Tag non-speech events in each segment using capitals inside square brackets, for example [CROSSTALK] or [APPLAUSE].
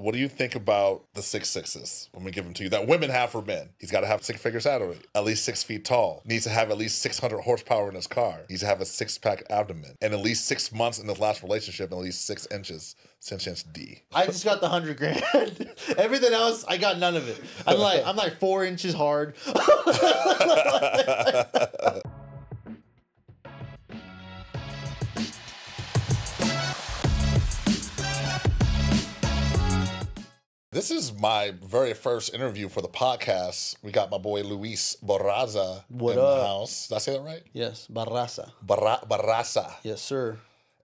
what do you think about the six sixes when we give them to you that women have for men? He's got to have six figure salary, at least six feet tall, needs to have at least 600 horsepower in his car, needs to have a six pack abdomen, and at least six months in his last relationship, and at least six inches, six inch D. I just got the hundred grand. [LAUGHS] Everything else, I got none of it. I'm like, I'm like four inches hard. [LAUGHS] [LAUGHS] This is my very first interview for the podcast. We got my boy Luis Barraza What in the house. Did I say that right? yes, Barraza. Barra- Barraza. Yes, sir.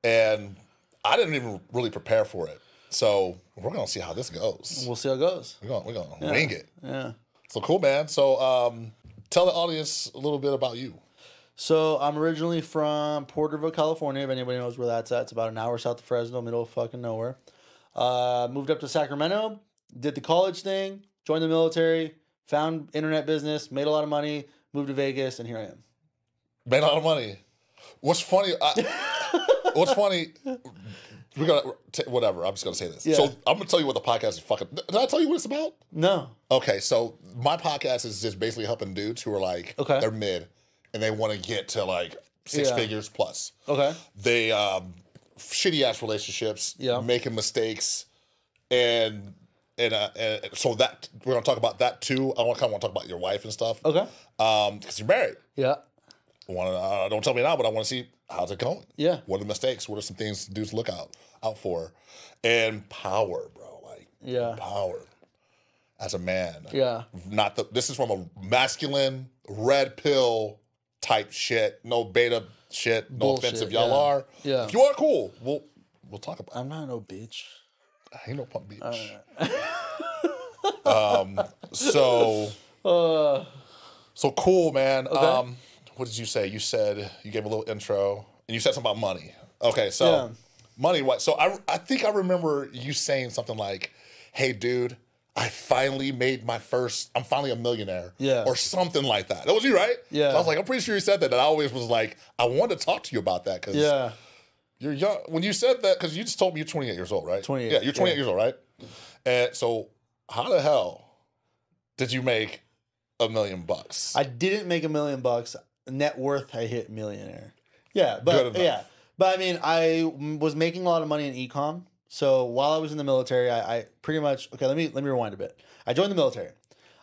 And I didn't even really prepare for it. So we're gonna see how this goes. We'll see how it goes. We're gonna we're gonna wing it. Yeah. So cool, man. So um, tell the audience a little bit about you. So I'm originally from Porterville, California. If anybody knows where that's at, it's about an hour south of Fresno, middle of fucking nowhere. Uh, moved up to Sacramento, did the college thing, joined the military, found internet business, made a lot of money, moved to Vegas, and here I am. Made a lot of money. What's funny? I, what's funny? We're gonna t- whatever. I'm just gonna say this. Yeah. So I'm gonna tell you what the podcast is fucking. Did I tell you what it's about? No. Okay, so my podcast is just basically helping dudes who are like Okay. they're mid and they want to get to like six Yeah. figures plus. Okay. They um shitty ass relationships, Yeah. making mistakes, and and, uh, and so that we're gonna talk about that too. I want kind of want to talk about your wife and stuff. Okay. Um, because you're married. Yeah. Want to uh, don't tell me now, but I want to see how's it going. Yeah. What are the mistakes? What are some things dudes look out out for? And power, bro. Like Yeah. power as a man. Yeah. Not the. This is from a masculine red pill type shit. No beta shit. No Bullshit, offense if y'all yeah. are. Yeah. If you are cool, we'll we'll talk about. I'm not no bitch. I ain't no punk beach. [LAUGHS] Um. So [LAUGHS] Uh, so cool, man. Um. What did you say? You said you gave a little intro, and you said something about money. Okay, so Yeah. money. What? So I I think I remember you saying something like, "Hey, dude." I finally made my first. I'm finally a millionaire, Yeah. or something like that. That was you, right? Yeah. I was like, I'm pretty sure you said that. And I always was like, I wanted to talk to you about that because yeah. You're young. When you said that, because you just told me you're 28 years old, right? 28, Yeah, you're 28 yeah. years old, right? And so, how the hell did you make a million bucks? I didn't make a million bucks. Net worth, I hit millionaire. Yeah, but yeah, but I mean, I was making a lot of money in ecom. So while I was in the military, I, I pretty much okay. Let me let me rewind a bit. I joined the military.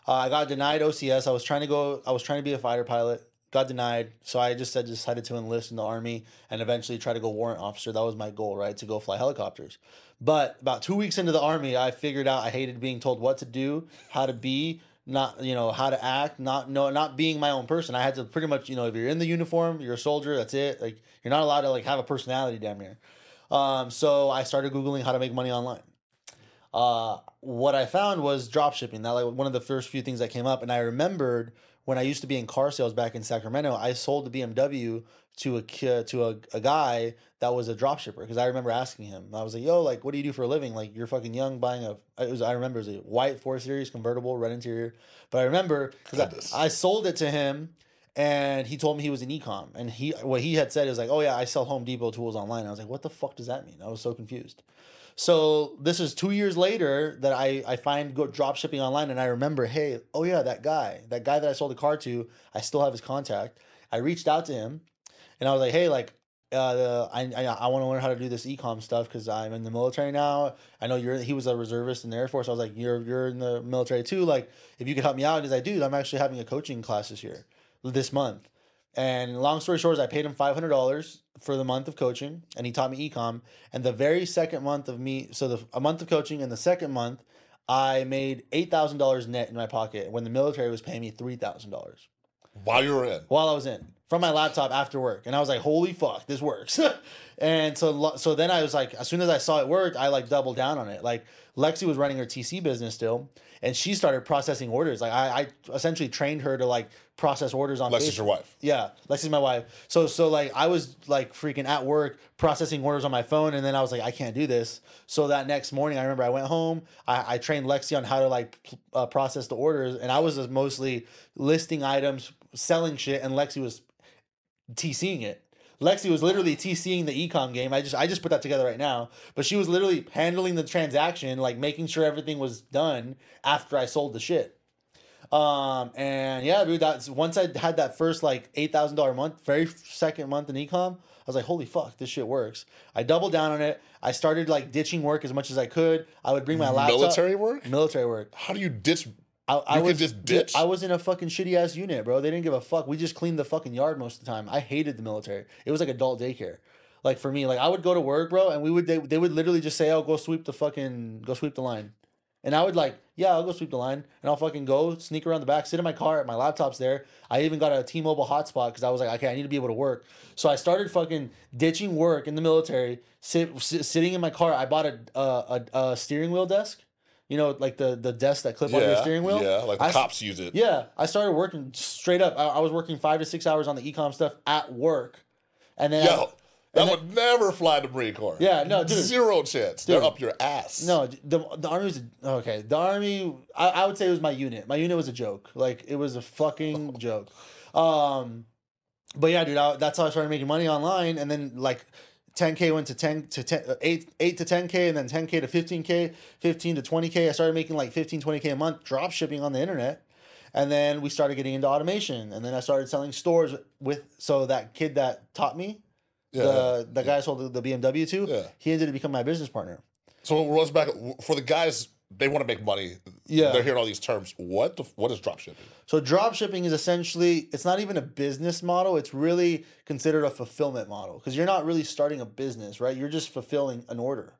Uh, I got denied OCS. I was trying to go. I was trying to be a fighter pilot. Got denied. So I just said decided to enlist in the army and eventually try to go warrant officer. That was my goal, right? To go fly helicopters. But about two weeks into the army, I figured out I hated being told what to do, how to be, not you know how to act, not no not being my own person. I had to pretty much you know if you're in the uniform, you're a soldier. That's it. Like you're not allowed to like have a personality damn near. Um, so I started googling how to make money online. Uh, what I found was drop shipping. That like one of the first few things that came up, and I remembered when I used to be in car sales back in Sacramento, I sold the BMW to a to a, a guy that was a drop shipper because I remember asking him. I was like, "Yo, like, what do you do for a living? Like, you're fucking young, buying a." It was I remember it was a white four series convertible, red interior. But I remember because I, I sold it to him, and he told me he was an ecom, and he what he had said is like, "Oh yeah, I sell Home Depot tools online." I was like, "What the fuck does that mean?" I was so confused. So this is two years later that I, I find go drop shipping online and I remember, hey, oh yeah, that guy, that guy that I sold the car to, I still have his contact. I reached out to him and I was like, hey, like, uh, I, I, I want to learn how to do this ecom stuff because I'm in the military now. I know you're. He was a reservist in the Air Force. I was like, you're you're in the military too. Like, if you could help me out, he's like, dude, I'm actually having a coaching class this year, this month. And long story short is I paid him five hundred dollars for the month of coaching, and he taught me ecom. And the very second month of me, so the a month of coaching, and the second month, I made eight thousand dollars net in my pocket when the military was paying me three thousand dollars While you were in, while I was in from my laptop after work, and I was like, "Holy fuck, this works!" [LAUGHS] and so, so then I was like, as soon as I saw it work, I like doubled down on it. Like Lexi was running her TC business still, and she started processing orders. Like I, I essentially trained her to like process orders on. Lexi's Facebook. your wife. Yeah, Lexi's my wife. So so like I was like freaking at work processing orders on my phone, and then I was like, I can't do this. So that next morning, I remember I went home. I, I trained Lexi on how to like uh, process the orders, and I was just mostly listing items, selling shit, and Lexi was TCing it. Lexi was literally TCing the ecom game. I just I just put that together right now. But she was literally handling the transaction, like making sure everything was done after I sold the shit. Um and yeah, dude, that's once I had that first like eight thousand dollar month, very second month in ecom, I was like, holy fuck, this shit works. I doubled down on it. I started like ditching work as much as I could. I would bring my laptop. Military work? Military work. How do you ditch? I, I You was just ditch? I was in a fucking shitty ass unit, bro. They didn't give a fuck. We just cleaned the fucking yard most of the time. I hated the military. It was like adult daycare. Like for me, like I would go to work, bro, and we would they, they would literally just say, "Oh, go sweep the fucking go sweep the line," and I would like, "Yeah, I'll go sweep the line," and I'll fucking go sneak around the back, sit in my car, at my laptop's there. I even got a T-Mobile hotspot because I was like, okay, I need to be able to work. So I started fucking ditching work in the military, sit, sit sitting in my car. I bought a a, a, a steering wheel desk. You know, like the the desk that clip on your steering wheel. yeah, like the I cops use it. yeah, I started working straight up. I, I was working five to six hours on the ecom stuff at work, and then Yo, that would never fly the Marine Corps. Yeah, no, dude. zero chance. They're up your ass. no, the the army was okay. The army, I, I would say it was my unit. My unit was a joke. Like it was a fucking [LAUGHS] joke. Um, but yeah, dude, I, that's how I started making money online, and then like. 10k went to 10 to 10 uh, 8 8 to 10k and then 10k to 15k 15 to 20k i started making like 15 20k a month drop shipping on the internet and then we started getting into automation and then i started selling stores with so that kid that taught me Yeah. the the guy I sold the, the bmw to Yeah. he ended up becoming my business partner So it rolls back for the guys. They want to make money. Yeah. They're hearing all these terms. What the, what is drop shipping? So drop shipping is essentially it's not even a business model, it's really considered a fulfillment model because you're not really starting a business, right? You're just fulfilling an order.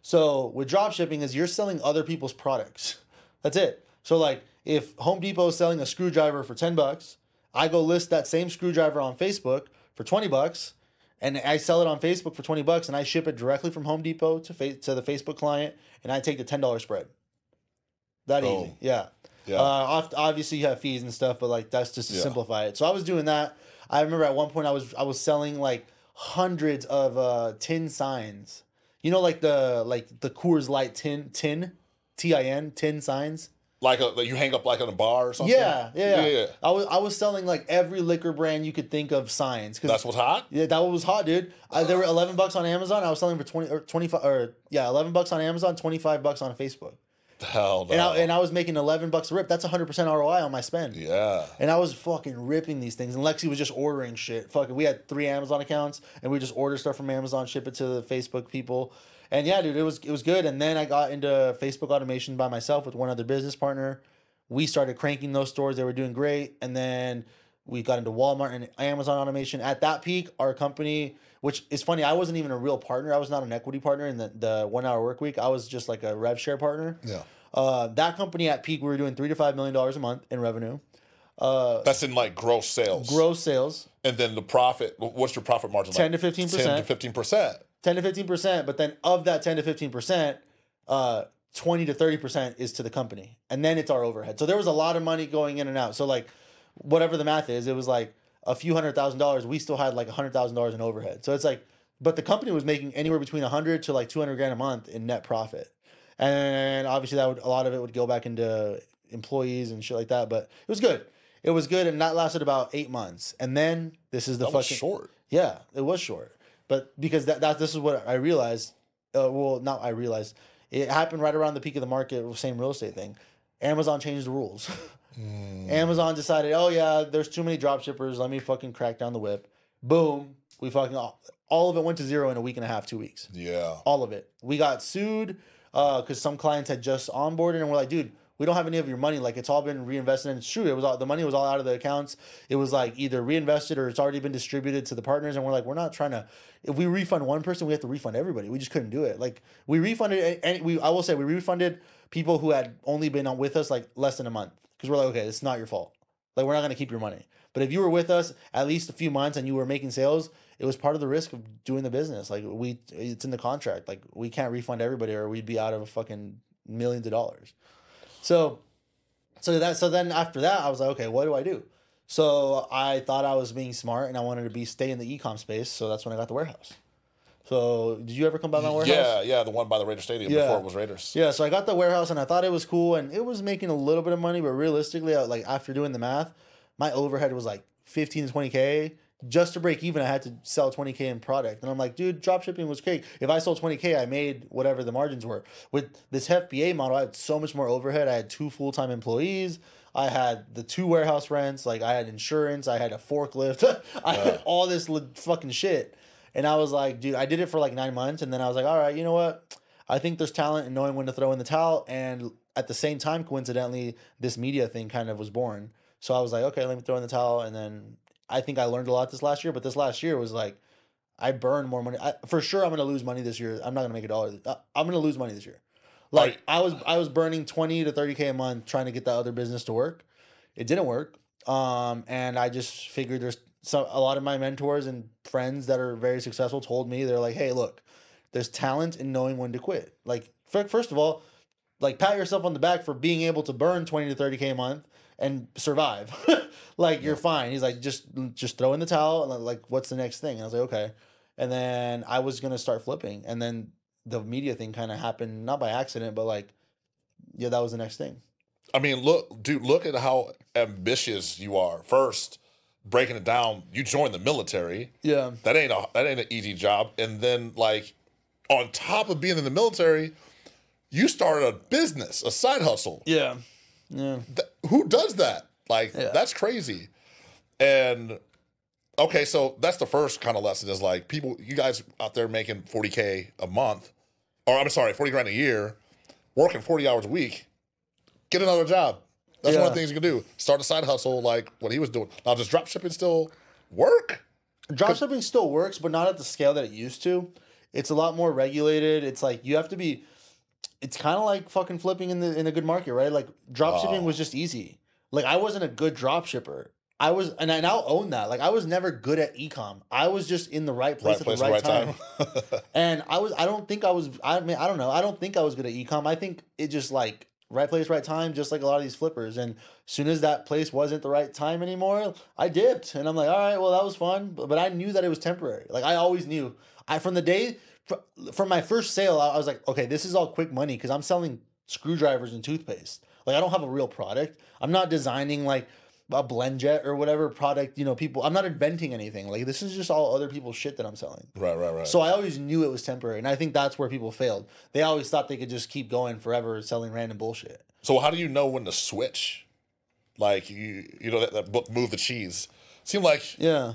So with drop shipping is you're selling other people's products. That's it. So like if Home Depot is selling a screwdriver for 10 bucks, I go list that same screwdriver on Facebook for 20 bucks and I sell it on Facebook for 20 bucks and I ship it directly from Home Depot to fa- to the Facebook client and I take the $10 spread. That Boom. easy. Yeah. Yeah. Uh, obviously you have fees and stuff, but like that's just to Yeah. simplify it. So I was doing that. I remember at one point I was I was selling like hundreds of uh tin signs. You know, like the like the Coors Light tin tin, T I N tin signs. Like a like you hang up like on a bar or something. Yeah, yeah, yeah, yeah. I was I was selling like every liquor brand you could think of signs because That's what's hot. yeah, that was hot, dude. I, they were eleven bucks on Amazon. I was selling for twenty or twenty five or yeah, eleven bucks on Amazon, twenty five bucks on Facebook, Hell no. and I, and I was making eleven bucks a rip. That's hundred percent ROI on my spend. yeah. And I was fucking ripping these things. And Lexi was just ordering shit. Fucking, we had three Amazon accounts, and we just order stuff from Amazon, ship it to the Facebook people. And yeah, dude, it was it was good. And then I got into Facebook automation by myself with one other business partner. We started cranking those stores; they were doing great. And then we got into Walmart and Amazon automation. At that peak, our company, which is funny, I wasn't even a real partner. I was not an equity partner in the, the one hour work week. I was just like a rev share partner. Yeah. Uh, that company at peak, we were doing three to five million dollars a month in revenue. Uh, That's in like gross sales. gross sales And then the profit. What's your profit margin? 10 like? to 15%. Ten to fifteen percent. 10 to 15%, but then of that 10 to 15%, uh, 20 to 30% is to the company. And then it's our overhead. So there was a lot of money going in and out. So like whatever the math is, it was like a few hundred thousand dollars. We still had like a hundred thousand dollars in overhead. So it's like, but the company was making anywhere between a hundred to like 200 grand a month in net profit. And obviously that would, a lot of it would go back into employees and shit like that. But it was good. It was good. And that lasted about eight months. And then this is the That was fucking short. yeah, it was short, but because that, that this is what I realized. Uh, well, not I realized it happened right around the peak of the market. Same real estate thing. Amazon changed the rules. Amazon decided, oh yeah, there's too many drop shippers. Let me fucking crack down the whip. Boom, we fucking all, all of it went to zero in a week and a half, two weeks. Yeah. All of it. We got sued because some clients had just onboarded and we're like, dude, we don't have any of your money. Like it's all been reinvested and it's true. It was all the money was all out of the accounts. It was like either reinvested or it's already been distributed to the partners. And we're like, we're not trying to. If we refund one person, we have to refund everybody. We just couldn't do it. Like we refunded and we I will say we refunded people who had only been on with us like less than a month because we're like, okay, it's not your fault. Like we're not gonna keep your money. But if you were with us at least a few months and you were making sales, it was part of the risk of doing the business. Like we, it's in the contract. Like we can't refund everybody, or we'd be out of fucking millions of dollars. So, so that so then after that, I was like, okay, what do I do? So I thought I was being smart and I wanted to be stay in the ecom space. So that's when I got the warehouse. So did you ever come by my warehouse? Yeah, yeah, the one by the Raider Stadium Yeah. before it was Raiders. Yeah, so I got the warehouse and I thought it was cool and it was making a little bit of money, but realistically, I- like after doing the math, my overhead was like 15 to 20k just to break even, I had to sell 20K in product. And I'm like, dude, drop shipping was cake. If I sold 20K, I made whatever the margins were. With this FBA model, I had so much more overhead. I had two full time employees. I had the two warehouse rents. Like, I had insurance. I had a forklift. [LAUGHS] I had all this li- fucking shit. And I was like, dude, I did it for like nine months. And then I was like, all right, you know what? I think there's talent in knowing when to throw in the towel. And at the same time, coincidentally, this media thing kind of was born. So I was like, okay, let me throw in the towel. And then I think I learned a lot this last year, but this last year was like, I burned more money. I, for sure, I'm gonna lose money this year. I'm not gonna make a dollar. I- I'm gonna lose money this year. Like I was, I was burning twenty to thirty k a month trying to get that other business to work. It didn't work, um, and I just figured there's some a lot of my mentors and friends that are very successful told me they're like, hey, look, there's talent in knowing when to quit. Like fir- first of all, like pat yourself on the back for being able to burn 20 to 30k a month and survive. [LAUGHS] Like you're fine. He's like just just throw in the towel and like what's the next thing? And i was like okay. And then i was gonna start flipping. And then the media thing kind of happened not by accident but like yeah that was the next thing. I mean, look, dude, look at how ambitious you are. First, breaking it down, you joined the military. yeah. That ain't a that ain't an easy job. And then like on top of being in the military, you started a business, a side hustle. yeah yeah Th- who does that? Like Yeah. that's crazy. And okay, so that's the first kind of lesson is like people, you guys out there making 40k a month, or I'm sorry, 40 grand a year, working 40 hours a week, get another job. That's one of the things you can do. Start a side hustle like what he was doing. Now, does drop shipping still work? Dropshipping still works, but not at the scale that it used to. It's a lot more regulated. It's like you have to be. It's kind of like fucking flipping in the in a good market, right? Like dropshipping Oh. was just easy. Like I wasn't a good drop shipper. I was, and I now own that. Like I was never good at ecom. I was just in the right place Right at place, the right, right time. time. [LAUGHS] And I was. I don't think I was. I mean, I don't know. I don't think I was good at ecom. I think it just like right place, right time, just like a lot of these flippers. And as soon as that place wasn't the right time anymore, I dipped. And I'm like, all right, well, that was fun, but, but I knew that it was temporary. Like I always knew. I from the day from my first sale, I was like, okay, this is all quick money because I'm selling screwdrivers and toothpaste. Like I don't have a real product. I'm not designing like a BlendJet or whatever product. You know, people. I'm not inventing anything. Like this is just all other people's shit that I'm selling. right, right, right. So I always knew it was temporary, and I think that's where people failed. They always thought they could just keep going forever selling random bullshit. So how do you know when to switch? Like you, you know that, that book, "Move the Cheese." Seemed like Yeah,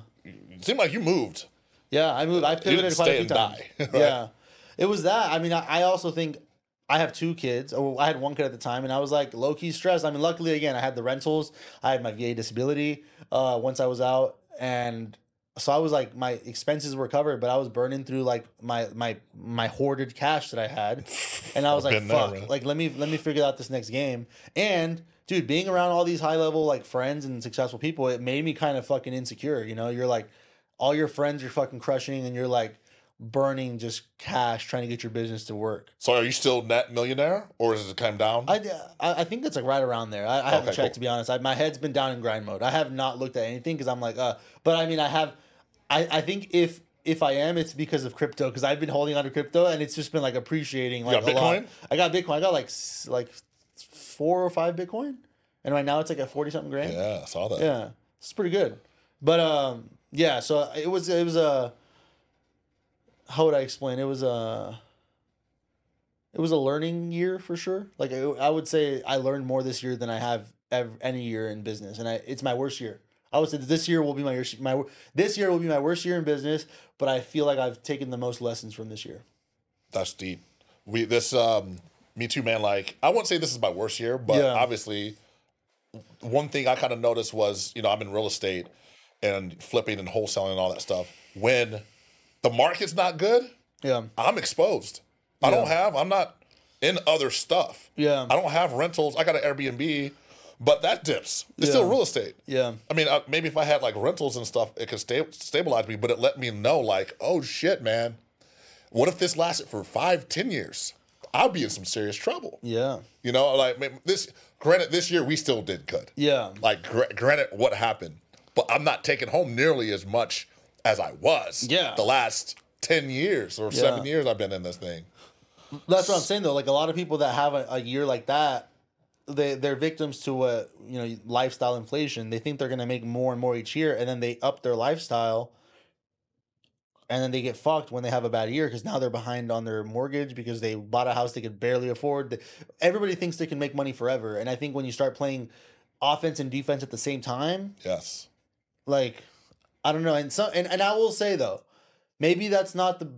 seemed like you moved. Yeah. I moved. I pivoted quite a few and times. die, [LAUGHS] right? Yeah, it was that. I mean, I, I also think I have two kids. Oh, I had one kid at the time, and I was like low key stressed. I mean, luckily again, I had the rentals. I had my VA disability uh, once I was out, and so I was like my expenses were covered, but I was burning through like my my my hoarded cash that I had, and I was like, Been there, fuck, like let me let me figure out this next game. And dude, being around all these high level like friends and successful people, it made me kind of fucking insecure. You know, you're like all your friends are fucking crushing, and you're like burning just cash trying to get your business to work. So are you still net millionaire, or is it come down? I, I I think it's like right around there. I, I haven't Okay, checked cool. to be honest. I, my head's been down in grind mode. I have not looked at anything because I'm like, uh. But I mean, I have. I I think if if I am, it's because of crypto because I've been holding onto crypto and it's just been like appreciating like a lot. I got Bitcoin. I got like like four or five Bitcoin, and right now it's like at forty something grand. yeah, I saw that. Yeah, it's pretty good. But um, yeah. So it was it was a. How would I explain? It was a. It was a learning year for sure. Like I, I would say, I learned more this year than I have ever, any year in business, and I it's my worst year. I would say that this year will be my year. My this year will be my worst year in business, but I feel like I've taken the most lessons from this year. That's deep. We this um Me Too man. Like I wouldn't say this is my worst year, but Yeah. obviously, one thing I kind of noticed was you know I'm in real estate and flipping and wholesaling and all that stuff. When the market's not good, Yeah, I'm exposed. I don't have. I'm not in other stuff. Yeah. I don't have rentals. I got an Airbnb, but that dips. It's still real estate. yeah, I mean, uh, maybe if I had like rentals and stuff, it could sta- stabilize me. But it let me know, like, oh shit, man, what if this lasted for five, ten years? I'd be in some serious trouble. yeah, You know, like this. Granted, this year we still did good. yeah. Like, gra- granted, what happened, but I'm not taking home nearly as much as I was. Yeah. the last ten years or seven years I've been in this thing. That's what I'm saying though. Like a lot of people that have a, a year like that, they they're victims to what you know lifestyle inflation. They think they're gonna make more and more each year, and then they up their lifestyle, and then they get fucked when they have a bad year because now they're behind on their mortgage because they bought a house they could barely afford. Everybody thinks they can make money forever, and I think when you start playing offense and defense at the same time, Yes. Like I don't know, and so and, and I will say though, maybe that's not the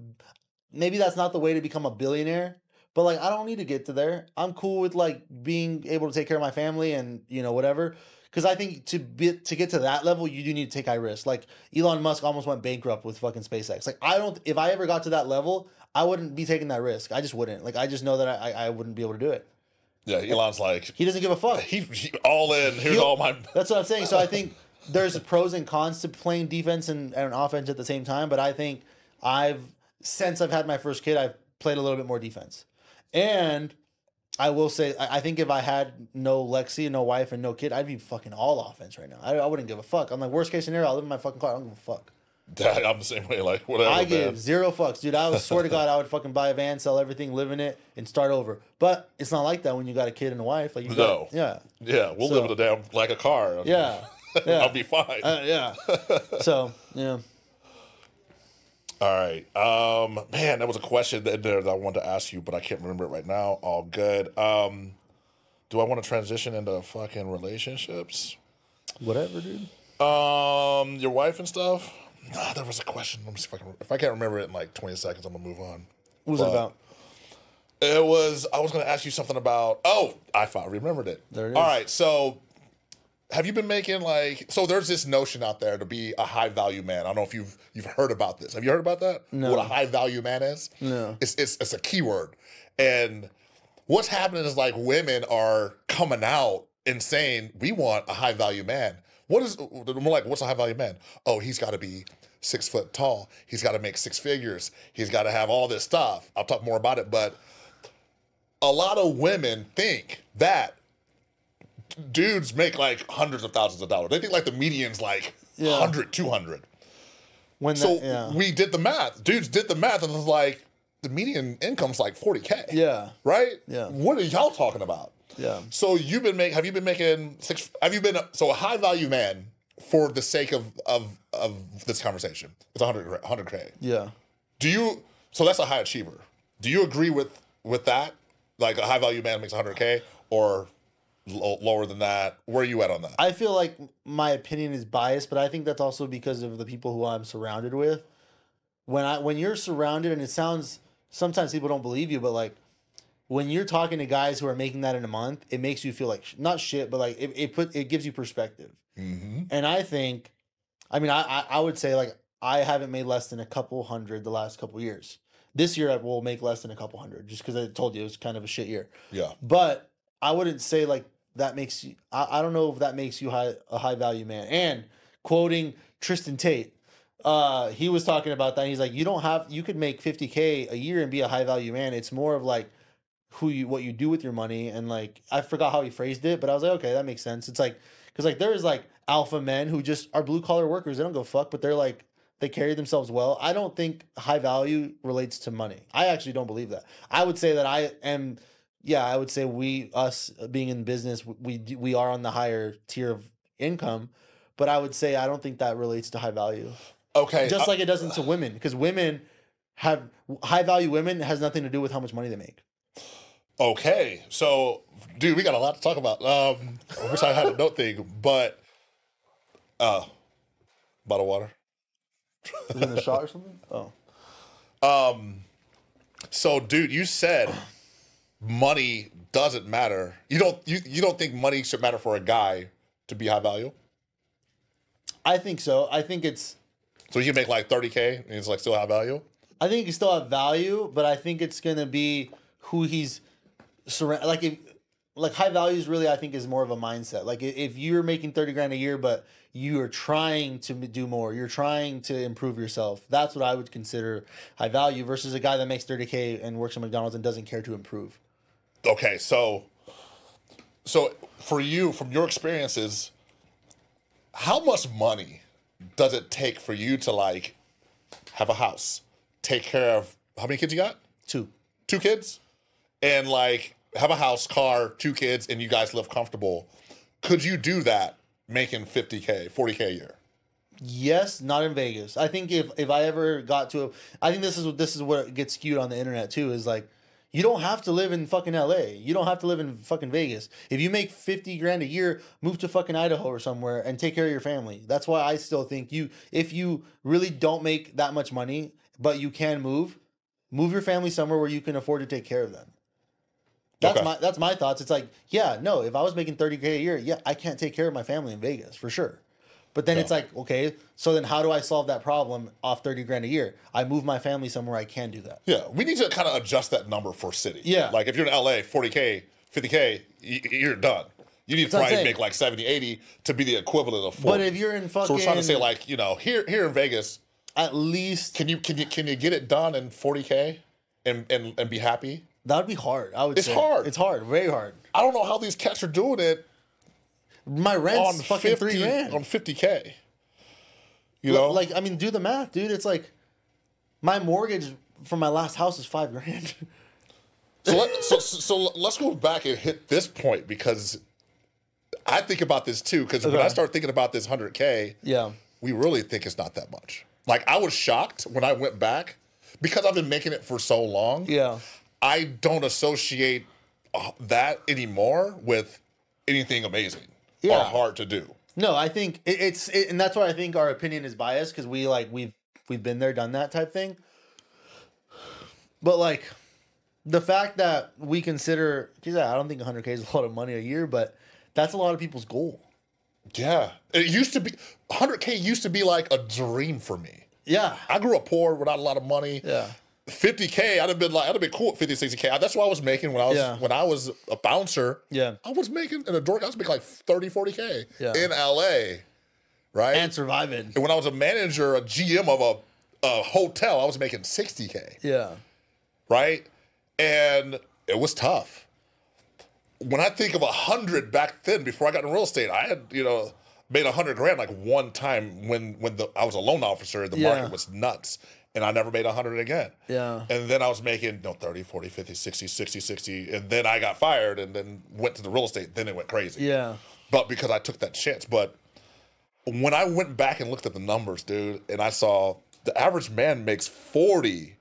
maybe that's not the way to become a billionaire. But like I don't need to get to there. I'm cool with like being able to take care of my family and you know whatever. Because I think to be to get to that level, you do need to take high risks. Like Elon Musk almost went bankrupt with fucking SpaceX. Like I don't. If I ever got to that level, I wouldn't be taking that risk. I just wouldn't. Like I just know that I I wouldn't be able to do it. Yeah, Elon's like He doesn't give a fuck. he, he all in. Here's He'll- all my. That's what I'm saying. So I think there's pros and cons to playing defense and, and offense at the same time. But I think I've since I've had my first kid, I've played a little bit more defense. And I will say, I I think if I had no Lexi, and no wife, and no kid, I'd be fucking all offense right now. I, I wouldn't give a fuck. I'm like, worst case scenario, I'll live in my fucking car. I don't give a fuck. Dad, I'm the same way. Like whatever. I man. give zero fucks, dude. I would swear to God, I would fucking buy a van, sell everything, live in it, and start over. But it's not like that when you got a kid and a wife. Like you No. got, yeah, Yeah, we'll So- live in a damn like a car. yeah, [LAUGHS] yeah. I'll be fine. Uh, yeah. [LAUGHS] so yeah. All right. Um, man, that was a question in there that I wanted to ask you, but I can't remember it right now. All good. Um, do I want to transition into fucking relationships? Whatever, dude. Um, your wife and stuff. Nah, there was a question. Let me see if I can. If I can't remember it in like twenty seconds, I'm gonna move on. What was But- it about? It was. I was gonna ask you something about. Oh, I thought remembered it. There it All is. So, have you been making like? So there's this notion out there to be a high value man. I don't know if you've you've heard about this. Have you heard about that? No. What a high value man is? No. It's it's it's a keyword, and what's happening is like women are coming out and saying we want a high value man. What is more like? What's a high value man? Oh, he's got to be six foot tall. He's got to make six figures. He's got to have all this stuff. I'll talk more about it, but a lot of women think that dudes make like hundreds of thousands of dollars. They think like the median's like Yeah. 100, 200. When So that, yeah. we did the math. Dudes did the math and it was like the median income's like 40K. yeah. Right? Yeah. What are y'all talking about? Yeah. So you've been make have you been making six have you been so a high value man for the sake of of of this conversation? It's 100 100K. Yeah. Do you so that's a high achiever. Do you agree with with that? Like a high value man makes 100k or lo- lower than that? Where are you at on that? I feel like my opinion is biased, but I think that's also because of the people who I'm surrounded with. When I when you're surrounded and it sounds sometimes people don't believe you, but like when you're talking to guys who are making that in a month, it makes you feel like sh- not shit, but like it, it put it gives you perspective. mm-hmm. And I think, I mean, I, I I would say like I haven't made less than a couple hundred the last couple years. This year I will make less than a couple hundred, just because I told you it was kind of a shit year. Yeah. But I wouldn't say like that makes you. I, I don't know if that makes you high, a high value man. And quoting Tristan Tate, uh, he was talking about that. He's like, you don't have. You could make fifty k a year and be a high value man. It's more of like who you what you do with your money and like I forgot how he phrased it, but I was like, okay, that makes sense. It's like because like there's like alpha men who just are blue collar workers. They don't go fuck, but they're like they carry themselves well. I don't think high value relates to money. I actually don't believe that. I would say that I am. Yeah, I would say we us being in business, we we are on the higher tier of income, but I would say I don't think that relates to high value. Okay. Just I- like it doesn't to women, because women have high value women has nothing to do with how much money they make. okay. So, dude, we got a lot to talk about. Um, I wish I had a note thing, but uh, bottle of water. Is it in the shot or something? Oh. Um. So, dude, you said money doesn't matter. You don't you you don't think money should matter for a guy to be high value? I think so. I think it's So you can make like 30k and it's like still high value? I think you still have value, but I think it's gonna be who he's surround like if like high values really I think is more of a mindset. Like if you're making 30 grand a year but you are trying to do more, you're trying to improve yourself. That's what I would consider high value versus a guy that makes 30k and works at McDonald's and doesn't care to improve. Okay, so so for you, from your experiences, how much money does it take for you to like have a house, take care of how many kids you got? Two. Two kids, and like have a house, car, two kids, and you guys live comfortable. Could you do that making 50K, 40K a year? Yes, not in Vegas. I think if if I ever got to, a, I think this is what this is what gets skewed on the internet too. Is like, you don't have to live in fucking L.A. You don't have to live in fucking Vegas. If you make fifty grand a year, move to fucking Idaho or somewhere and take care of your family. That's why I still think you, if you really don't make that much money, but you can move, move your family somewhere where you can afford to take care of them. That's Okay. my that's my thoughts. It's like, yeah, no, if I was making 30k a year, yeah, I can't take care of my family in Vegas for sure. But then it's like, okay, so then how do I solve that problem off 30 grand a year? I move my family somewhere I can do that. Yeah, we need to kind of adjust that number for city. Yeah. Like if you're in LA, 40K, 50K, you're done. You need to what I'm probably make like 70, 80 to be the equivalent of 40. But if you're in fucking so we're trying to say like, you know, here here in Vegas, at least can you can you can you get it done in 40K and and, and be happy? that would be hard. I would say It's say. hard. It's hard, very hard. I don't know how these cats are doing it My rent's on fucking 50 three grand. on 50K. You know? like I mean, do the math, dude. It's like my mortgage for my last house is five grand. So, let, [LAUGHS] so, so, let's go back and hit this point because I think about this too. Because when I start thinking about this 100K, yeah. we really think it's not that much. Like, I was shocked when I went back because I've been making it for so long. Yeah. I don't associate uh, that anymore with anything amazing Yeah. hard to do. No, I think it, it's it, and that's why I think our opinion is biased because we like we've we've been there, done that type thing. But like the fact that we consider, geez, I don't think 100k is a lot of money a year, but that's a lot of people's goal. Yeah. It used to be, 100K used to be like a dream for me. Yeah, I grew up poor without a lot of money. yeah, 50k i'd have been like i'd have been cool at 50 60k that's what i was making when i was Yeah. when i was a bouncer. Yeah, i was making in a dork i was making like 30 40k Yeah. in la right? And surviving. and when i was a manager a gm of a, a hotel i was making 60k Yeah, right? And it was tough. When i think of a hundred back then before i got in real estate i had you know made a hundred grand like one time when when the i was a loan officer the Yeah. market was nuts and i never made a hundred again yeah, and then I was making no 30, 40, 50, 60, 60, 60. And then I got fired and then went to the real estate. Then it went crazy. yeah, But because I took that chance. But when I went back and looked at the numbers, dude, and I saw the average man makes 40,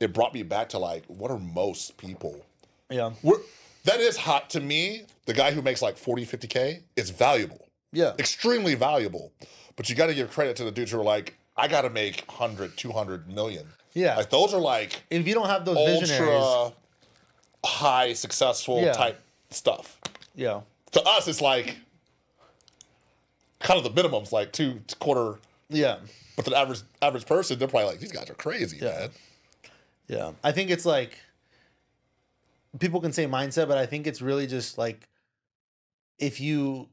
it brought me back to like, what are most people? yeah, We're, that is hot to me. The guy who makes like 40, 50K is valuable, yeah, extremely valuable. But you got to give credit to the dudes who are like, I got to make 100, 200 million. Yeah. Like those are like, If you don't have those visionaries, ultra high successful Yeah. type stuff. yeah, To us, it's like kind of the minimum's like two quarter, yeah, but the average average person, they're probably like, these guys are crazy, Yeah. man. yeah. I think it's like people can say mindset, but I think it's really just like if you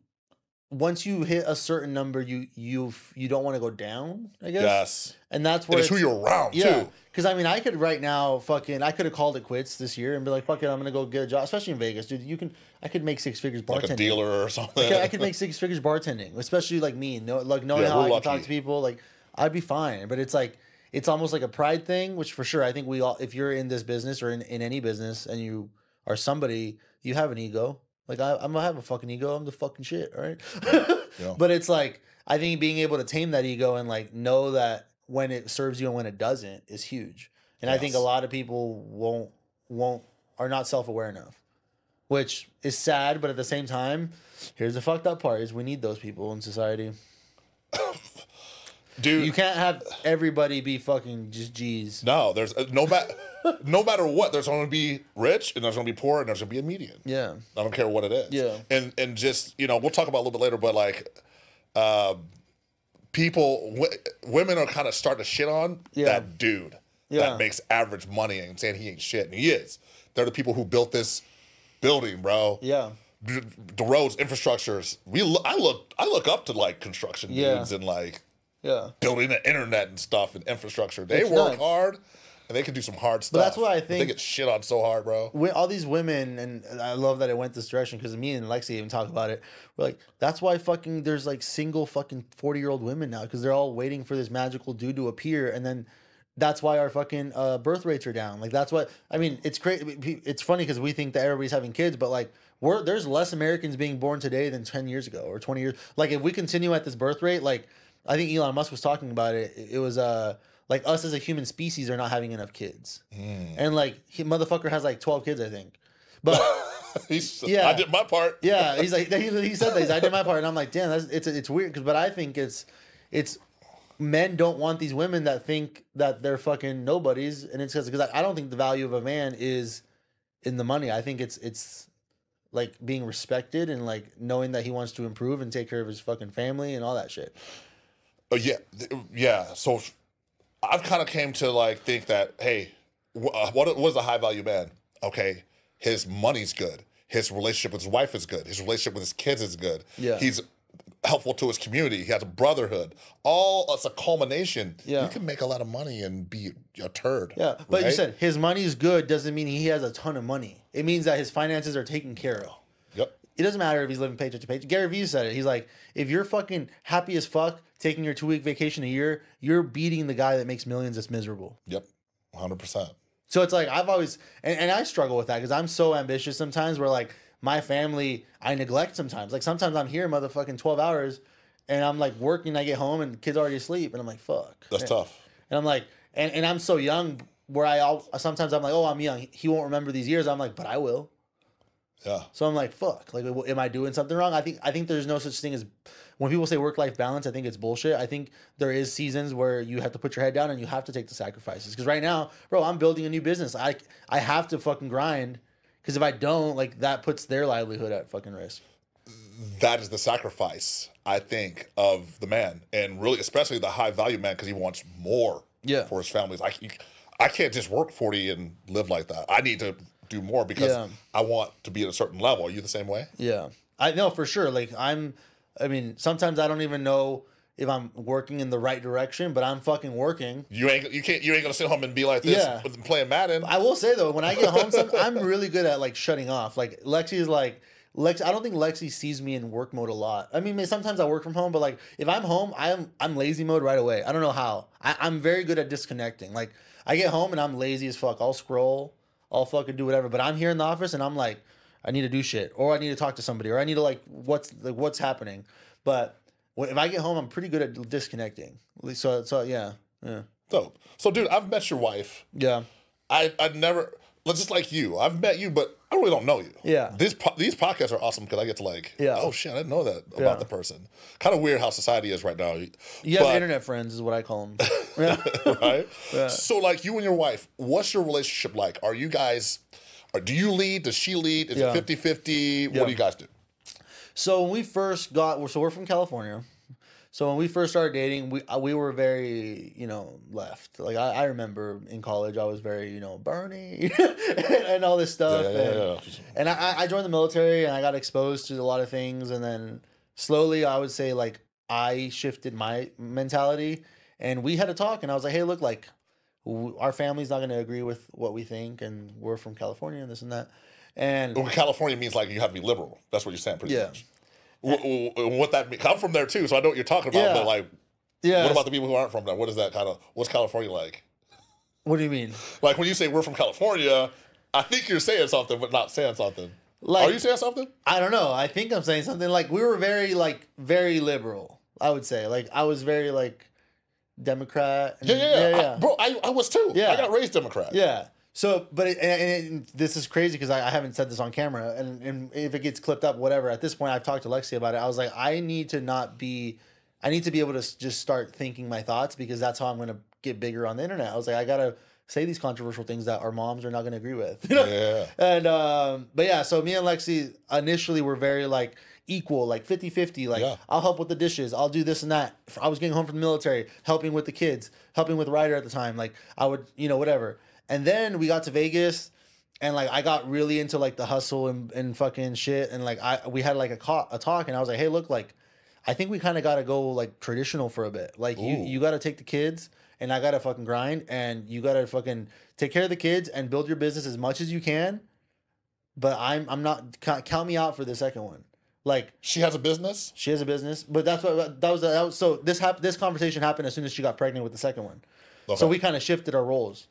once you hit a certain number, you you you don't want to go down. I guess. Yes. And that's And where it's who you're around Yeah, too. because I mean, I could right now fucking I could have called it quits this year and be like, "Fuck it, I'm gonna go get a job." Especially in Vegas, dude. You can I could make six figures bartending. Like a dealer or something. I could, I could make six figures bartending, especially like me, no, like knowing Yeah, how I can talk to people. Like I'd be fine, but it's like it's almost like a pride thing, which for sure I think we all, if you're in this business or in, in any business and you are somebody, you have an ego. Like I, I'm gonna have a fucking ego. I'm the fucking shit, right? [LAUGHS] Yeah. But it's like I think being able to tame that ego and like know that when it serves you and when it doesn't is huge. And I think a lot of people won't won't are not self aware enough, which is sad. But at the same time, here's the fucked up part: is we need those people in society. Dude, You can't have everybody be fucking just G's. no, there's uh, no matter [LAUGHS] no matter what, there's gonna be rich and there's gonna be poor and there's gonna be a median. Yeah, I don't care what it is. Yeah. And and just you know we'll talk about it a little bit later, but like, uh, people, w- women are kind of starting to shit on Yeah. that dude Yeah. that makes average money and saying he ain't shit, and he is. They're the people who built this building, bro. yeah, D- The roads, infrastructures. We I look, I look up to like construction Yeah. dudes and like yeah. building the internet and stuff and infrastructure. They It's work nuts. hard and they can do some hard stuff. But that's why I But they think- get shit on so hard, bro. All these women, and I love that it went this direction because me and Lexi even talk about it. We're like, that's why fucking there's like single fucking forty year old women now because they're all waiting for this magical dude to appear, and then that's why our fucking uh, birth rates are down. Like that's what I mean. It's crazy. It's funny because we think that everybody's having kids, but like we're there's less Americans being born today than ten years ago or twenty years. Like if we continue at this birth rate, like I think Elon Musk was talking about it. It was uh like us as a human species are not having enough kids, and like he, motherfucker has like twelve kids, I think. But [LAUGHS] He's, Yeah. I did my part. yeah, he's like he, he said that he's, I did my part, and I'm like, damn, that's it's it's weird because but I think it's it's men don't want these women that think that they're fucking nobodies, and it's because I, I don't think the value of a man is in the money. I think it's it's like being respected and like knowing that he wants to improve and take care of his fucking family and all that shit. Uh, yeah, yeah. So I've kind of came to like think that hey, wh- uh, what is a high value man? Okay, his money's good. His relationship with his wife is good. His relationship with his kids is good. Yeah. he's helpful to his community. He has a brotherhood. All it's a culmination. Yeah. you can make a lot of money and be a turd. Yeah, but you said his money is good doesn't mean he has a ton of money. It means that his finances are taken care of. It doesn't matter if he's living paycheck to paycheck. Gary Vee said it. He's like, if you're fucking happy as fuck taking your two week vacation a year, you're beating the guy that makes millions that's miserable. Yep, hundred percent. So it's like I've always and, and I struggle with that because I'm so ambitious sometimes where like my family I neglect sometimes. Like sometimes I'm here motherfucking twelve hours and I'm like working, I get home and kids already asleep and I'm like, fuck. That's And- tough. And I'm like, and, and I'm so young where I al- sometimes I'm like, oh, I'm young. He won't remember these years. I'm like, but I will. Yeah, So I'm like, fuck. Like, am I doing something wrong? I think I think there's no such thing as when people say work life balance. I think it's bullshit. I think there is seasons where you have to put your head down and you have to take the sacrifices. Because right now, bro, I'm building a new business. I I have to fucking grind. Because if I don't, like that puts their livelihood at fucking risk. that is the sacrifice I think of the man, and really especially the high value man because he wants more. Yeah. for his family. Like I can't just work forty and live like that. I need to do more because Yeah. I want to be at a certain level. Are you the same way? Yeah, I know for sure. Like I'm, I mean, sometimes I don't even know if I'm working in the right direction, but I'm fucking working. You ain't you can't you ain't gonna sit home and be like this Yeah. with- playing Madden. I will say though, when I get home, some, I'm really good at like shutting off. Like Lexi is like Lex. I don't think Lexi sees me in work mode a lot. I mean, sometimes I work from home, but like if I'm home, I'm I'm lazy mode right away. I don't know how. I, I'm very good at disconnecting. Like I get home and I'm lazy as fuck. I'll scroll. I'll fucking do whatever. But I'm here in the office and I'm like, I need to do shit, or I need to talk to somebody, or I need to like what's like what's happening. But when- if I get home, I'm pretty good at disconnecting. So so yeah yeah Dope. So, dude, I've met your wife. yeah. I I never. Just like you, I've met you, but I really don't know you. Yeah. These po- these podcasts are awesome because I get to like, Yeah. oh shit, I didn't know that about Yeah. the person. Kind of weird how society is right now. You have But- internet friends, is what I call them. [LAUGHS] Yeah. right? So, like you and your wife, what's your relationship like? Are you guys, or do you lead? Does she lead? Is Yeah. it 50 50? Yeah. What do you guys do? So when we first got, so we're from California. So when we first started dating, we uh, we were very, you know, left. Like I, I remember in college, I was very, you know, Bernie [LAUGHS] and all this stuff. Yeah, yeah, and yeah, and I, I joined the military and I got exposed to a lot of things. And then slowly, I would say like I shifted my mentality, and we had a talk. And I was like, hey, look, like our family's not going to agree with what we think, and we're from California and this and that. And Well, California means like you have to be liberal. That's what you're saying, pretty Yeah. much. Wh- What that means? I'm from there too, so I know what you're talking about. Yeah. But like, yeah, what about the people who aren't from there? What is that kind of? What's California like? what do you mean? Like when you say we're from California, I think you're saying something, but not saying something. Like- Are you saying something? I don't know. I think I'm saying something like we were very like very liberal. I would say like I was very like Democrat. and- Yeah, yeah, yeah. yeah. I- bro, I, I was too. Yeah. I got raised Democrat. Yeah. So, but it, and, it, this is crazy because I, I haven't said this on camera, and, and if it gets clipped up, whatever. At this point, I've talked to Lexi about it. I was like, I need to not be, I need to be able to just start thinking my thoughts because that's how I'm going to get bigger on the internet. I was like, I gotta say these controversial things that our moms are not going to agree with. [LAUGHS] Yeah. And um, but yeah, so me and Lexi initially were very like equal, like 50-50. Like Yeah. I'll help with the dishes, I'll do this and that. I was getting home from the military, helping with the kids, helping with Ryder at the time. Like I would, you know, whatever. And then we got to Vegas and like I got really into like the hustle and, and fucking shit. And like I we had like a, co- a talk and I was like, hey, look, like I think we kind of got to go like traditional for a bit. Like you Ooh. you got to take the kids and I got to fucking grind and you got to fucking take care of the kids and build your business as much as you can. But I'm I'm not count me out for the second one. Like She has a business. she has a business, but that's what that was that was so this hap- this conversation happened as soon as she got pregnant with the second one. Okay. So we kind of shifted our roles.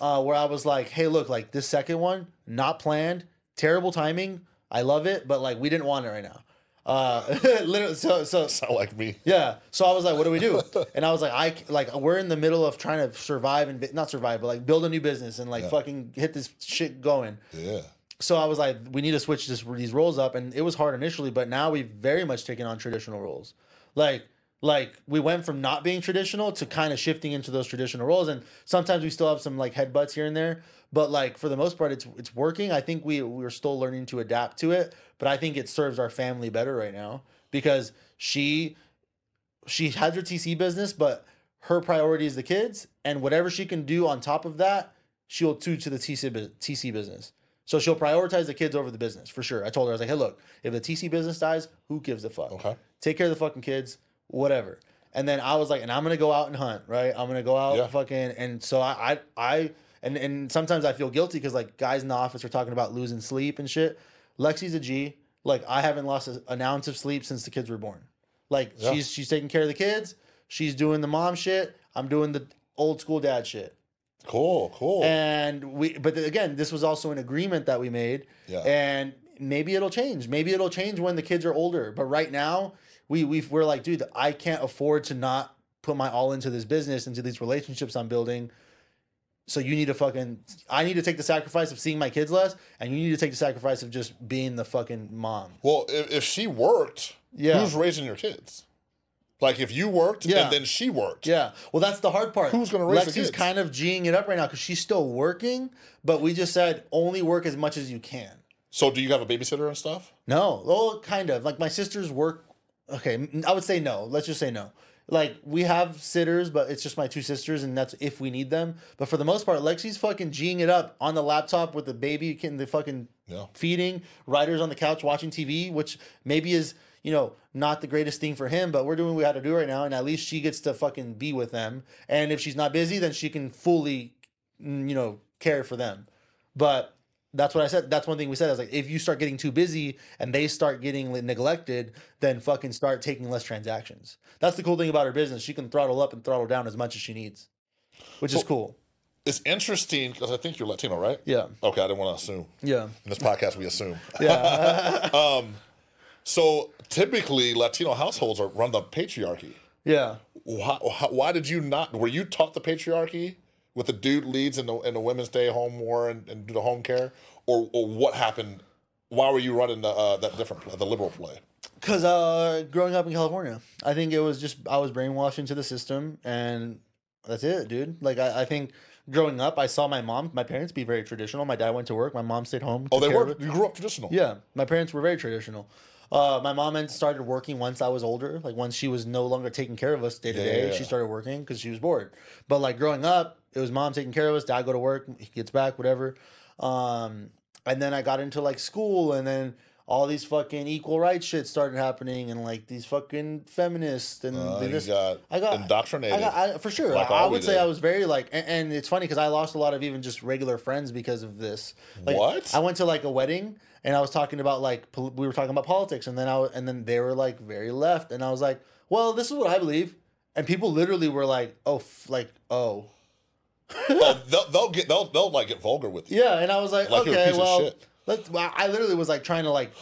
Uh, where I was like, hey, look, like this second one, not planned, terrible timing. I love it, but like we didn't want it right now. Uh, [LAUGHS] literally, so so [LAUGHS] Sound like me. yeah. So I was like, what do we do? And I was like, I like we're in the middle of trying to survive and not survive, but like build a new business and like Yeah. fucking hit this shit going. Yeah. So I was like, we need to switch this these roles up, and it was hard initially, but now we've very much taken on traditional roles. Like like we went from not being traditional to kind of shifting into those traditional roles, and sometimes we still have some like headbutts here and there, but like for the most part, it's it's working. I think we we're still learning to adapt to it, but I think it serves our family better right now because she she has her TC business, but her priority is the kids, and whatever she can do on top of that, she'll do to the TC TC business. So she'll prioritize the kids over the business for sure. I told her I was like, hey, look, if the TC business dies, who gives a fuck? Okay. Take care of the fucking kids, whatever. And then I was like, and I'm gonna go out and hunt, right? I'm gonna go out Yeah. fucking, and so I, I, I and and sometimes I feel guilty because like guys in the office are talking about losing sleep and shit. Lexi's a G. Like I haven't lost a, an ounce of sleep since the kids were born. Like Yeah. she's she's taking care of the kids. She's doing the mom shit. I'm doing the old school dad shit. Cool. Cool. And we, but again, this was also an agreement that we made. Yeah. And maybe it'll change. Maybe it'll change when the kids are older. But right now, we we we're like, dude, I can't afford to not put my all into this business, into these relationships I'm building. So you need to fucking, I need to take the sacrifice of seeing my kids less, and you need to take the sacrifice of just being the fucking mom. well, if, if she worked, Yeah. who's raising your kids? Like if you worked Yeah. and then she worked. Yeah. Well, that's the hard part. Who's gonna raise the Lexi's kids? kind of G'ing it up right now because she's still working, but we just said only work as much as you can. So do you have a babysitter and stuff? No, well, kind of. Like my sisters work. Okay, I would say no. Let's just say no. Like we have sitters, but it's just my two sisters, and that's if we need them. But for the most part, Lexi's fucking G'ing it up on the laptop with the baby, getting the fucking Yeah. feeding. Ryder's on the couch watching TV, which maybe is you know not the greatest thing for him, but we're doing what we had to do right now, and at least she gets to fucking be with them. And if she's not busy, then she can fully, mm, you know, care for them. But that's what I said. That's one thing we said. I was like, if you start getting too busy and they start getting neglected, then fucking start taking less transactions. That's the cool thing about her business. She can throttle up and throttle down as much as she needs, which is cool. It's interesting because I think you're Latino, right? Yeah. Okay, I didn't want to assume. Yeah. In this podcast, we assume. Yeah. [LAUGHS] Um, so typically, Latino households are run the patriarchy. yeah. Why, why did you not? Were you taught the patriarchy with the dude leads and the, and the women stay home more and, and do the home care? Or, or what happened? Why were you running the, uh, that different play, the liberal play? Cause uh, growing up in California, I think it was just I was brainwashed into the system, and that's it, dude. Like I, I think growing up, I saw my mom, my parents be very traditional. My dad went to work, my mom stayed home. Oh, they were. You grew up traditional. Yeah, my parents were very traditional. Uh, my mom had started working once I was older. Like once she was no longer taking care of us day to day, she started working because she was bored. But like growing up, it was mom taking care of us. Dad go to work, he gets back, whatever. Um, and then I got into like school, and then all these fucking equal rights shit started happening, and like these fucking feminists and Uh, this. got I got indoctrinated. I got, I, for sure. Like I, I would say did. I was very like, and, and it's funny because I lost a lot of even just regular friends because of this. Like, What? I went to like a wedding and I was talking about like pol- we were talking about politics, and then I w- and then they were like very left, and I was like, well, this is what I believe, and people literally were like, oh, f- like oh. oh, they'll, they'll get they'll they'll like get vulgar with you. Yeah, and I was like, Like okay, well. Let's. I literally was like trying to like,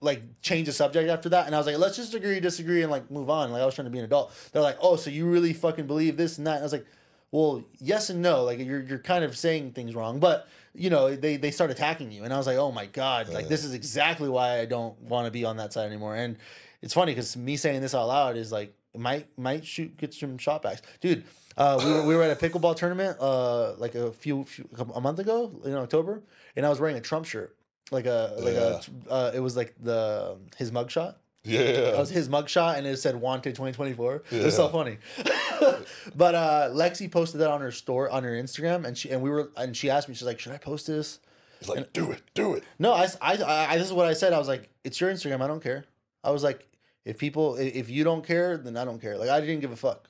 like change the subject after that, and I was like, let's just agree, disagree, and like move on. Like I was trying to be an adult. They're like, oh, so you really fucking believe this and that? And I was like, well, yes and no. Like you're you're kind of saying things wrong, but you know they they start attacking you, and I was like, oh my god, like this is exactly why I don't want to be on that side anymore. And it's funny because me saying this out loud is like might might shoot get some shot backs, dude. Uh, we, were, we were at a pickleball tournament uh, like a few, few a month ago in October, and I was wearing a Trump shirt, like a like Yeah. a uh, it was like the his mugshot. Yeah. That was his mugshot, and it said "Wanted 2024." It was so funny. [LAUGHS] but uh, Lexi posted that on her store on her Instagram, and she and we were and she asked me, she's like, "Should I post this?" He's like, do it, do it. No, I, I, I, this is what I said. I was like, it's your Instagram. I don't care. I was like, if people, if you don't care, then I don't care. Like, I didn't give a fuck.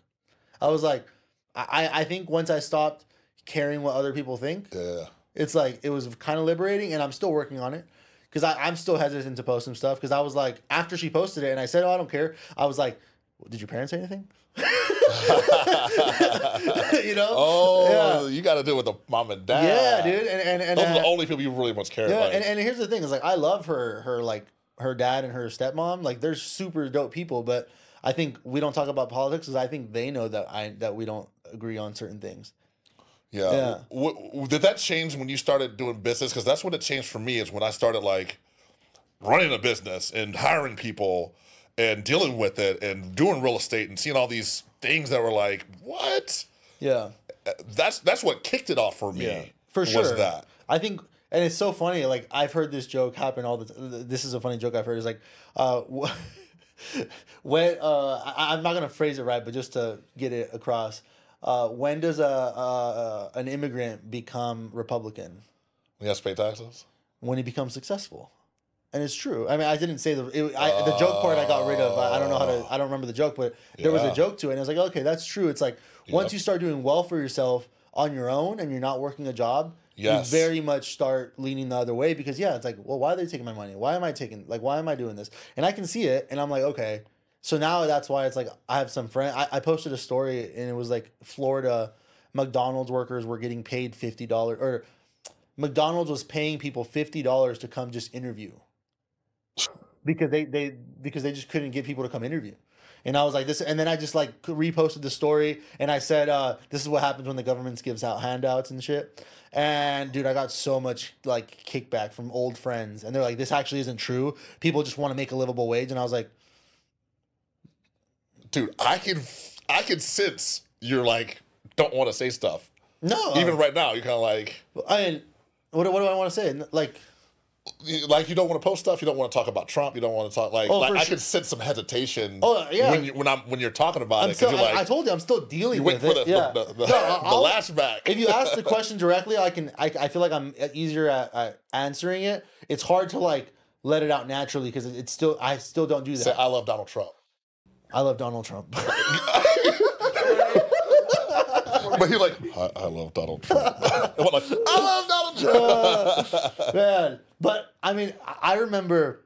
I was like, I, I think once I stopped caring what other people think, Yeah. It's like, it was kind of liberating and I'm still working on it. Cause I, I'm still hesitant to post some stuff. Cause I was like, after she posted it and I said, oh, I don't care. I was like, did your parents say anything? [LAUGHS] you know? Oh, you got to deal with the mom and dad. yeah, dude. And and and Those are uh, the only people you really much care yeah, about. and, and here's the thing: is like I love her, her like her dad and her stepmom. Like they're super dope people, but I think we don't talk about politics because I think they know that I that we don't agree on certain things. Yeah. Yeah. W- w- did that change when you started doing business? Because that's when it changed for me. Is when I started like running a business and hiring people and dealing with it and doing real estate and seeing all these things that were like, what? Yeah, Uh, That's that's what kicked it off for me. yeah, for was sure. that. I think, and it's so funny. Like I've heard this joke happen all the. T- this is a funny joke I've heard. Is like, uh, [LAUGHS] wh- when uh, I, I'm not gonna phrase it right, but just to get it across. Uh, when does a, a an immigrant become Republican? When he has to pay taxes. when he becomes successful. And it's true. I mean, I didn't say the it, I, the joke part. I got rid of. I, I don't know how to. I don't remember the joke, but there was a joke to it. And I was like, okay, that's true. It's like once Yep. you start doing well for yourself on your own and you're not working a job, Yes. you very much start leaning the other way because yeah, it's like, well, why are they taking my money? Why am I taking like why am I doing this? And I can see it, and I'm like, okay. So now that's why it's like I have some friend. I, I posted a story and it was like Florida McDonald's workers were getting paid fifty dollars or McDonald's was paying people fifty dollars to come just interview because they they because they just couldn't get people to come interview. And I was like this, and then I just like reposted the story, and I said, uh, "This is what happens when the government gives out handouts and shit." And dude, I got so much like kickback from old friends, and they're like, "This actually isn't true. People just want to make a livable wage." And I was like, Dude, I can I can sense you're like don't want to say stuff. "No." Uh, Even right now, you're kind of like I mean, what, do- what do I want to say? Like, you- like you don't want to post stuff. You don't want to talk about Trump. You don't want to talk like Oh, like I sure. can sense some hesitation. Oh, yeah. When you, when I'm when you're talking about I'm it, because you're I, I told you, I'm still dealing with it. the yeah. the, the, No, [LAUGHS] the lashback. if you ask the [LAUGHS] question directly, I can. I, I feel like I'm easier at, at answering it. It's hard to like let it out naturally because it's still. I still don't do that. say I love Donald Trump, I love Donald Trump. [LAUGHS] but you're like I, I love Donald Trump. [LAUGHS] I'm like I love Donald Trump. [LAUGHS] Man, but I mean, I- I remember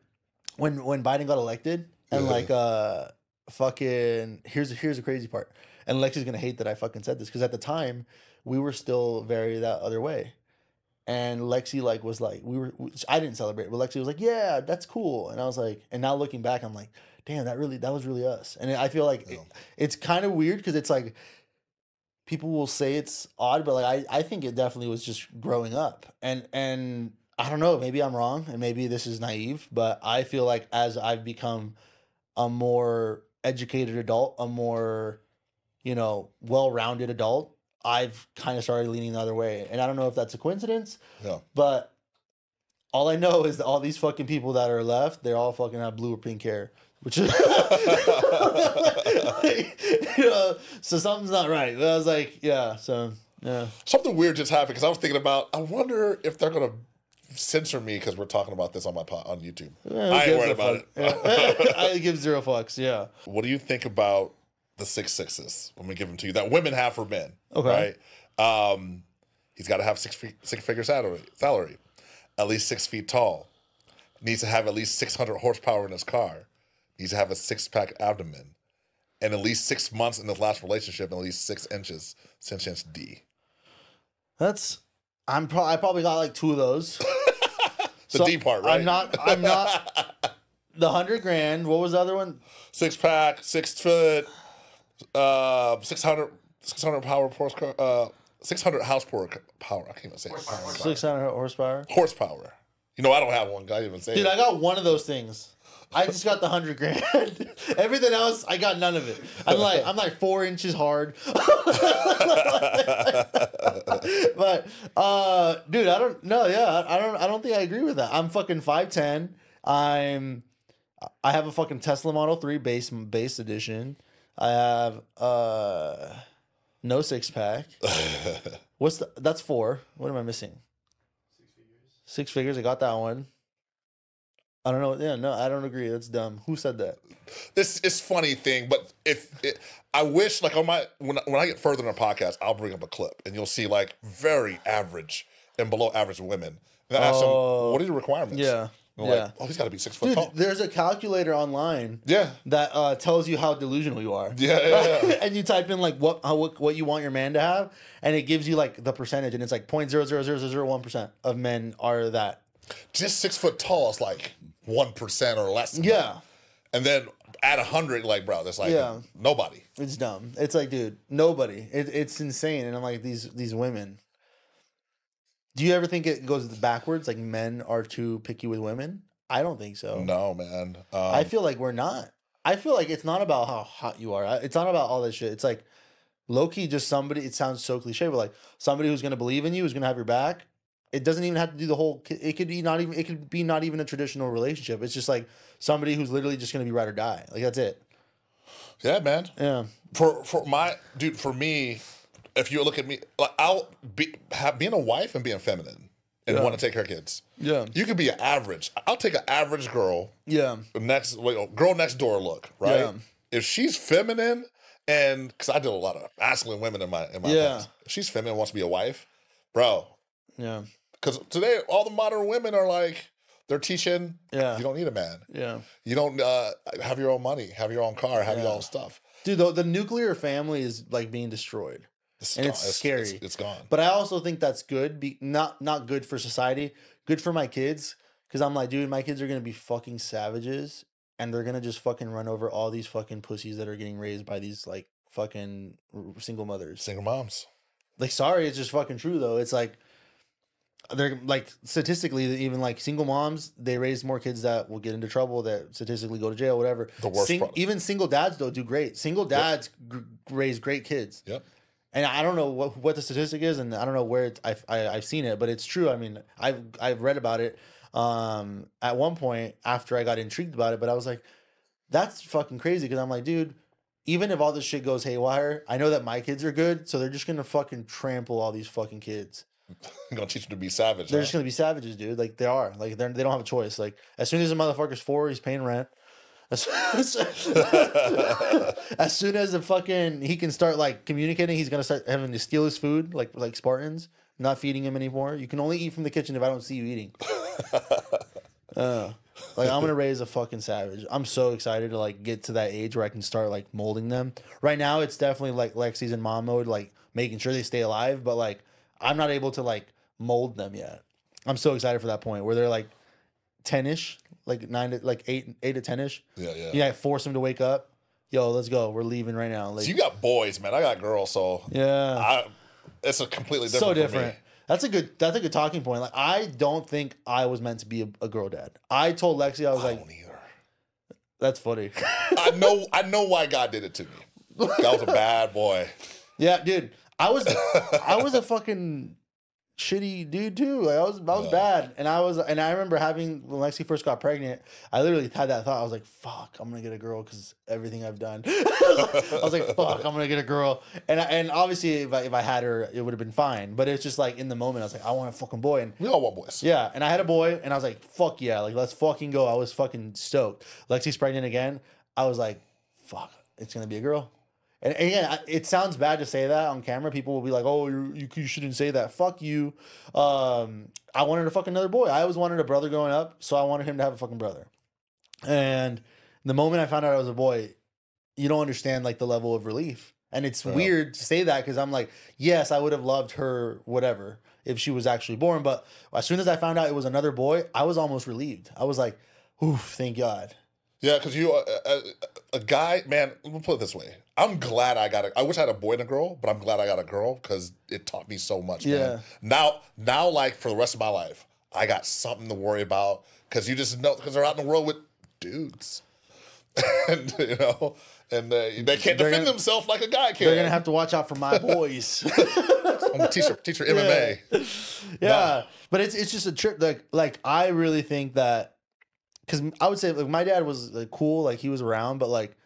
when when Biden got elected, and Yeah. like, uh, fucking. Here's here's the crazy part, and Lexi's gonna hate that I fucking said this because at the time we were still very that other way. And Lexi like was like we were I didn't celebrate, but Lexi was like, "Yeah, that's cool." And I was like, and now looking back, I'm like, "Damn, that really that was really us." And I feel like it- it's kind of weird because it's like people will say it's odd, but like I, I think it definitely was just growing up. And and I don't know, maybe I'm wrong and maybe this is naive, but I feel like as I've become a more educated adult, a more, you know, well-rounded adult, I've kind of started leaning the other way. And I don't know if that's a coincidence, Yeah. but all I know is that all these fucking people that are left, they're all fucking have blue or pink hair. Which is [LAUGHS] you know, so something's not right. But I was like, yeah, so yeah. Something weird just happened because I was thinking about. I wonder if they're gonna censor me because we're talking about this on my pod, on YouTube. Yeah, I ain't worried about fuck? it. Yeah. [LAUGHS] [LAUGHS] I give zero fucks, yeah. What do you think about the six sixes when we give them to you that women have for men? Okay. Right. Um, he's got to have six feet, six figure salary, salary, at least six feet tall. Needs to have at least six hundred horsepower in his car. Needs to have a six pack abdomen, and at least six months in his last relationship, and at least six inches, six inch D. That's I'm pro- I probably got like two of those. [LAUGHS] The So D part, right? I'm not I'm not [LAUGHS] the hundred grand. What was the other one? six pack, six foot, uh, 600, 600 power horsepower, uh, six hundred house power. Power. I can't even say it. Six hundred horsepower. horsepower. You know, I don't have one. I even say Dude, it. I got one of those things. I just got the hundred grand. [LAUGHS] Everything else, I got none of it. I'm like, I'm like four inches hard. [LAUGHS] but, uh, dude, I don't know. Yeah, I don't. I don't think I agree with that. I'm fucking five ten. I'm. I have a fucking Tesla Model Three base base edition. I have uh, no six pack. [LAUGHS] What's the? That's four. What am I missing? Six figures. I got that one. I don't know. Yeah, no, I don't agree. That's dumb. Who said that? this is funny thing, but if it, I wish, like on my when when I get further in the podcast, I'll bring up a clip and you'll see like very average and below average women. And I ask Oh. them, "What are your requirements?" Yeah. Yeah. like, oh, he's got to be six foot Dude, tall. there's a calculator online Yeah. that uh, tells you how delusional you are. Yeah, yeah, yeah. [LAUGHS] and you type in like what how, what what you want your man to have, and it gives you like the percentage, and it's like point zero zero zero zero one percent of men are that. Just six foot tall is like 1% or less. Yeah, that. And then at a 100, like, bro, that's like Yeah. nobody. it's dumb. It's like, dude, nobody. It, it's insane, and I'm like these these women. Do you ever think it goes backwards? Like men are too picky with women? I don't think so. No, man. Um, I feel like we're not. I feel like it's not about how hot you are. It's not about all this shit. It's like low key, just somebody. It sounds so cliche, but like somebody who's gonna believe in you, who's gonna have your back. It doesn't even have to do the whole. It could be not even. It could be not even a traditional relationship. It's just like somebody who's literally just gonna be ride or die. Like that's it. yeah, man. Yeah. For for my dude, for me, if you look at me, like I'll be have, being a wife and being feminine and Yeah. want to take her kids. Yeah. You could be an average. I'll take an average girl, Yeah. next wait, oh, girl next door look, right? Yeah. If she's feminine and because I did a lot of masculine women in my in my Yeah. past. If she's feminine, wants to be a wife, bro. Yeah. Because today all the modern women are like they're teaching. Yeah. You don't need a man. Yeah. You don't uh, have your own money, have your own car, have your own stuff. Dude, the, the nuclear family is like being destroyed. It's And gone. it's scary. It's, it's gone. But I also think that's good. Be not not good for society. Good for my kids. Cause I'm like, dude, my kids are gonna be fucking savages, and they're gonna just fucking run over all these fucking pussies that are getting raised by these like fucking single mothers. Single moms. Like, sorry, it's just fucking true though. It's like they're like statistically, even like single moms, they raise more kids that will get into trouble, that statistically go to jail, whatever. The worst Sing- even single dads though do great. Single dads g- raise great kids Yep. and I don't know what what the statistic is, and I don't know where it's, I've I, I've seen it, but it's true. I mean, I've I've read about it. Um, at one point after I got intrigued about it, but I was like, that's fucking crazy because I'm like, dude, even if all this shit goes haywire, I know that my kids are good, so they're just gonna fucking trample all these fucking kids. [LAUGHS] I'm gonna teach them to be savage. They're huh? just gonna be savages, dude. Like they are. Like they're they don't have a choice. Like as soon as a motherfucker's four, he's paying rent. [LAUGHS] As, [LAUGHS] as soon as the fucking he can start like communicating, he's gonna start having to steal his food, like like Spartans. Not feeding him anymore. You can only eat from the kitchen if I don't see you eating. Uh, like I'm gonna raise a fucking savage. I'm so excited to like get to that age where I can start like molding them. Right now, it's definitely like Lexi's in mom mode, like making sure they stay alive. But like I'm not able to like mold them yet. I'm so excited for that point where they're like ten ish, like nine to like eight eight to ten ish. yeah, yeah. Yeah, force them to wake up. Yo, let's go. We're leaving right now. Like, So you got boys, man. I got girls, so yeah, I, it's a completely different. so different. That's a good. That's a good talking point. Like, I don't think I was meant to be a, a girl dad. I told Lexi, I was I like, don't either. "That's funny." I know. I know why God did it to me. That was a bad boy. [LAUGHS] Yeah, dude. I was I was a [LAUGHS] fucking shitty dude too. Like I was I was Yeah. bad. And I was and I remember having when Lexi first got pregnant, I literally had that thought. I was like, fuck, I'm gonna get a girl because everything I've done. [LAUGHS] I was like, fuck, I'm gonna get a girl. And I, and obviously if I if I had her, it would have been fine. But it's just like in the moment, I was like, I want a fucking boy. And We all want boys. yeah, and I had a boy, and I was like, "Fuck yeah!" Like, let's fucking go. I was fucking stoked. Lexi's pregnant again. I was like, "Fuck, it's gonna be a girl." And again, it sounds bad to say that on camera. People will be like, "Oh, you you, shouldn't say that." Fuck you. Um, I wanted a fuck another boy. I always wanted a brother growing up, so I wanted him to have a fucking brother. And the moment I found out I was a boy, you don't understand like the level of relief. And it's Yeah. weird to say that because I'm like, yes, I would have loved her, whatever, if she was actually born. But as soon as I found out it was another boy, I was almost relieved. I was like, oof, thank God. Yeah, because you, uh, uh, a guy, man. Let me put it this way: I'm glad I got a. I wish I had a boy and a girl, but I'm glad I got a girl because it taught me so much. Yeah. Man. Now, now, like for the rest of my life, I got something to worry about because you just know because they're out in the world with dudes, [LAUGHS] and you know, and uh, they can't They're defend gonna- themselves like a guy can. They're going to have to watch out for my boys. [LAUGHS] I'm gonna teach her, teach her MMA. [LAUGHS] yeah, but it's it's just a trip. Like like I really think that because I would say like my dad was like cool, like he was around, but like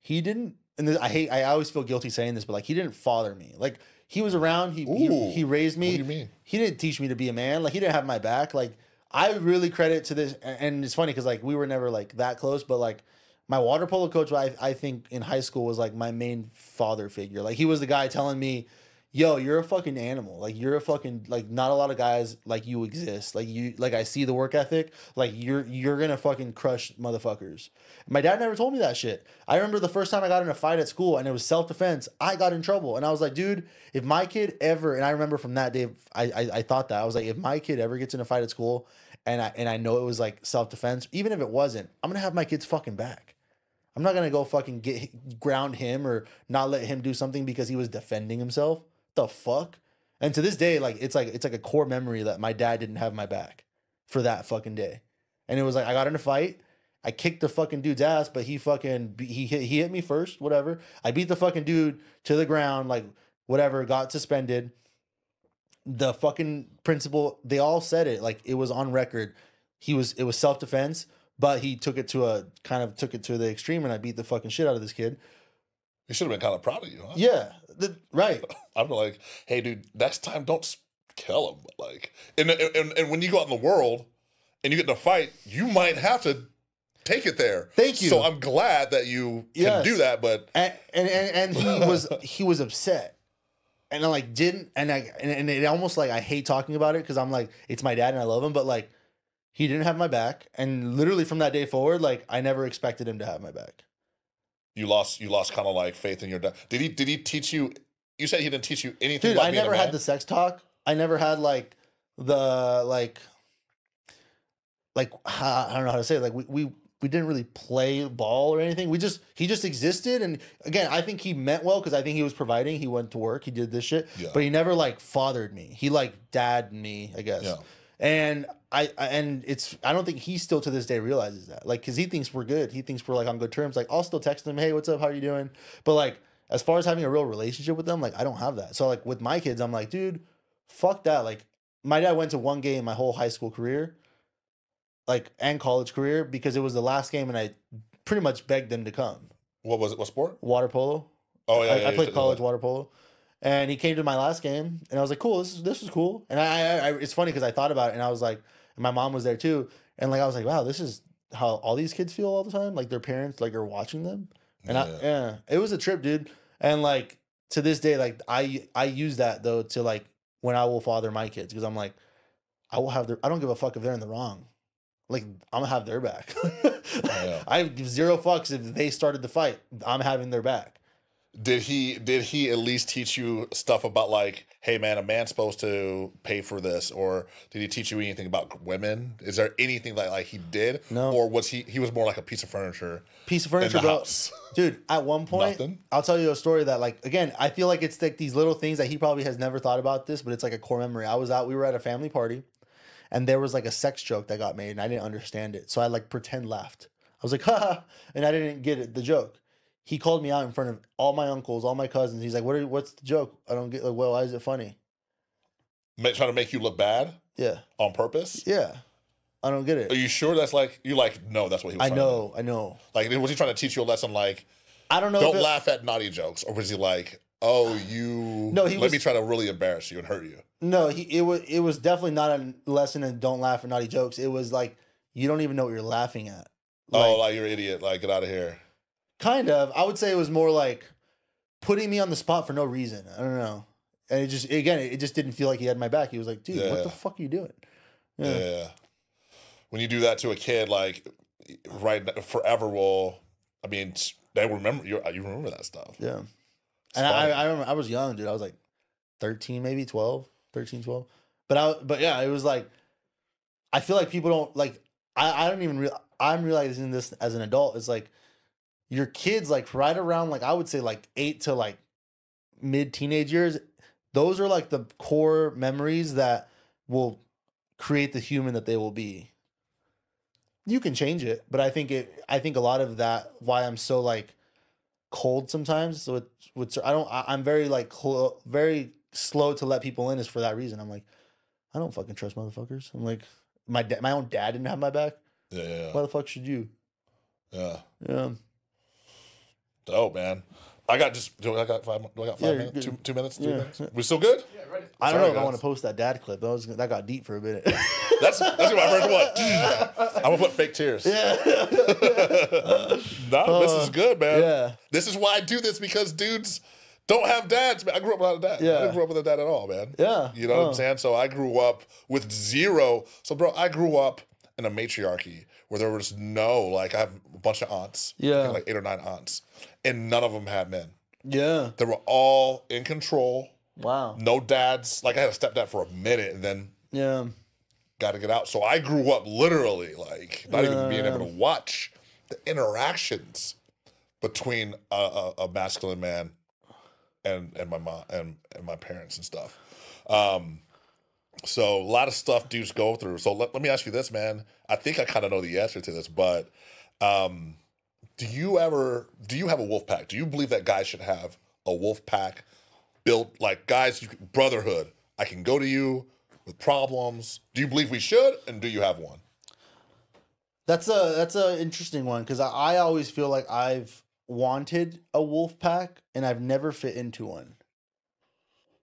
he didn't. And this, I hate. I always feel guilty saying this, but like he didn't father me. Like he was around. He he, Ooh, he raised me. what do you mean? He didn't teach me to be a man. Like he didn't have my back. Like I really credit to this, and and it's funny because like we were never like that close, but like. My water polo coach, I, I think in high school was like my main father figure. Like he was the guy telling me, yo, you're a fucking animal. Like you're a fucking like not a lot of guys like you exist. Like you like I see the work ethic. Like you're you're gonna fucking crush motherfuckers. My dad never told me that shit. I remember the first time I got in a fight at school and it was self defense. I got in trouble and I was like, dude, if my kid ever and I remember from that day, I, I I thought that I was like, if my kid ever gets in a fight at school and I and I know it was like self defense, even if it wasn't, I'm gonna have my kid's fucking back. I'm not gonna go fucking get ground him or not let him do something because he was defending himself. The fuck? And to this day, like it's like it's like a core memory that my dad didn't have my back for that fucking day. And it was like I got in a fight. I kicked the fucking dude's ass, but he fucking he hit, he hit me first. Whatever. I beat the fucking dude to the ground. Like whatever. Got suspended. The fucking principal. They all said it. Like it was on record. He was it was self defense, but he took it to a kind of took it to the extreme, and I beat the fucking shit out of this kid. He should have been kind of proud of you, huh? Yeah. The, right. [LAUGHS] I'm like, hey, dude, next time don't kill him. But like, and, and and when you go out in the world and you get in a fight, you might have to take it there. Thank you. So I'm glad that you can Yes. do that, but and and and, and he was he was upset and i like didn't and i and, and it almost like i hate talking about it because i'm like it's my dad and i love him but like he didn't have my back and literally from that day forward like i never expected him to have my back you lost you lost kind of like faith in your dad. Did he did he teach you? You said he didn't teach you anything. dude i never had the sex talk i never had like the like like I don't know how to say it. like we, we we didn't really play ball or anything. We just he just existed, and again, I think he meant well because I think he was providing. He went to work, he did this shit, Yeah. but he never like fathered me. He like dad me, I guess. Yeah. And I, I and it's I don't think he still to this day realizes that like because he thinks we're good. He thinks we're like on good terms. Like I'll still text him, hey, what's up? How are you doing? But like as far as having a real relationship with them, like I don't have that. So like with my kids, I'm like, dude, fuck that. Like my dad went to one game my whole high school career, like and college career because it was the last game, and I pretty much begged them to come. What was it? What sport? Water polo. Oh yeah, I, yeah, I played college water polo, and he came to my last game, and I was like, "Cool, this is this is cool." And I, I, I it's funny because I thought about it, and I was like, and my mom was there too, and like I was like, "Wow, this is how all these kids feel all the time. Like their parents like are watching them." And I, Yeah. yeah, it was a trip, dude. And like to this day, like I I use that though to like when I will father my kids because I'm like, I will have their. I don't give a fuck if they're in the wrong. Like I'm gonna have their back. [LAUGHS] Yeah. I give zero fucks if they started the fight. I'm having their back. Did he did he at least teach you stuff about like, hey man, a man's supposed to pay for this, or did he teach you anything about women? Is there anything that like he did, No. or was he he was more like a piece of furniture Piece of furniture, bro. house? [LAUGHS] Dude, at one point, Nothing? I'll tell you a story that, like, again, I feel like it's like these little things that he probably has never thought about this, but it's like a core memory. I was out, we were at a family party, and there was like a sex joke that got made, and I didn't understand it. So I like pretend laughed. I was like, [LAUGHS] haha, and I didn't get it, the joke. He called me out in front of all my uncles, all my cousins. He's like, what are, what's the joke? I don't get, like, well, why is it funny? Ma- Trying to make you look bad Yeah. on purpose? Yeah. I don't get it. Are you sure that's like you like? No, that's what he was. I know, I know. Like, was he trying to teach you a lesson? Like, I don't know. don't it- laugh at naughty jokes, or was he like, oh, you? No, he let was- me try to really embarrass you and hurt you. No, he it was it was definitely not a lesson in don't laugh at naughty jokes. It was like you don't even know what you're laughing at. Oh, like, oh, like you're an idiot. Like, get out of here. Kind of. I would say it was more like putting me on the spot for no reason. I don't know. And it just again, it just didn't feel like he had my back. He was like, "Dude, what the fuck are you doing?" Yeah. Yeah. When you do that to a kid, like right forever will. I mean, they remember you. You remember that stuff. Yeah. It's and I. I remember I was young, dude. I was like 13, maybe 12, 13, 12. But I but yeah, it was like I feel like people don't like I, I don't even real I'm realizing this as an adult. It's like your kids like right around like I would say like eight to like mid teenage years, those are like the core memories that will create the human that they will be. You can change it, but I think it I think a lot of that why I'm so like cold sometimes. So it, with I don't I, I'm very like clo- very slow to let people in is for that reason. I'm like I don't fucking trust motherfuckers. I'm like my da- my own dad didn't have my back. Yeah, yeah, Why the fuck should you? yeah. Yeah. Dope, man. I got just. Do I got five? Do I got five Yeah, you're minutes? Two, good. two minutes? Three Yeah. minutes? We still good? I don't Sorry, know if I guys. want to post that dad clip. That was that got deep for a minute. [LAUGHS] That's that's what my first one. I'm gonna put fake tears. yeah. no, this is uh, good, man. yeah. This is why I do this because dudes don't have dads. Man. I grew up without a dad. I Yeah. didn't grow up with a dad at all, man. Yeah. You know what Oh. I'm saying? So I grew up with zero. So, bro, I grew up in a matriarchy where there was no, like, I have a bunch of aunts. I think Yeah. like eight or nine aunts. And none of them had men. Yeah. They were all in control. Wow. No dads. Like, I had a stepdad for a minute and then Yeah. got to get out. So I grew up literally, like, not even being able to watch the interactions between a, a, a masculine man and and my mom and, and my parents and stuff. Um, so a lot of stuff dudes go through. So let, let me ask you this, man. I think I kind of know the answer to this, but um, do you ever do you have a wolf pack? Do you believe that guys should have a wolf pack built like guys you, brotherhood? I can go to you with problems. Do you believe we should, and do you have one? That's a that's a interesting one because I, I always feel like I've wanted a wolf pack and I've never fit into one.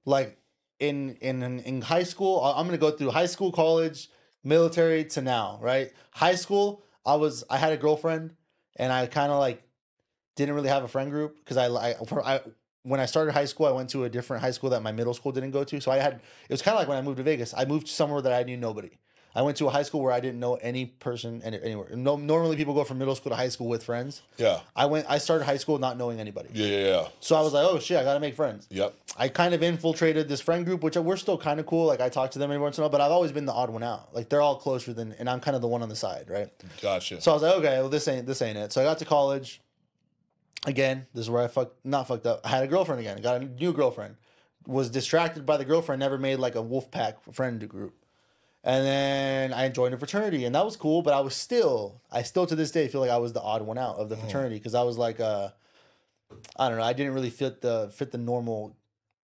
Like in in, in high school, I'm gonna go through high school, college, military to now, right? High school, I was I had a girlfriend and I kind of like didn't really have a friend group because I, I I when I started high school, I went to a different high school that my middle school didn't go to. So I had it was kind of like when I moved to Vegas. I moved somewhere that I knew nobody. I went to a high school where I didn't know any person any- anywhere. No, normally people go from middle school to high school with friends. Yeah. I went. I started high school not knowing anybody. Yeah, yeah, yeah. So I was like, oh shit, I gotta make friends. Yep. I kind of infiltrated this friend group, which we're still kind of cool. Like I talk to them every once in a while, but I've always been the odd one out. Like they're all closer than, and I'm kind of the one on the side, right? Gotcha. So I was like, okay, well this ain't this ain't it. So I got to college. Again, this is where I fucked not fucked up. I had a girlfriend again. I Got a new girlfriend. Was distracted by the girlfriend. Never made like a wolf pack friend group. And then I joined a fraternity, and that was cool. But I was still, I still to this day feel like I was the odd one out of the fraternity because I was like, uh, I don't know, I didn't really fit the fit the normal.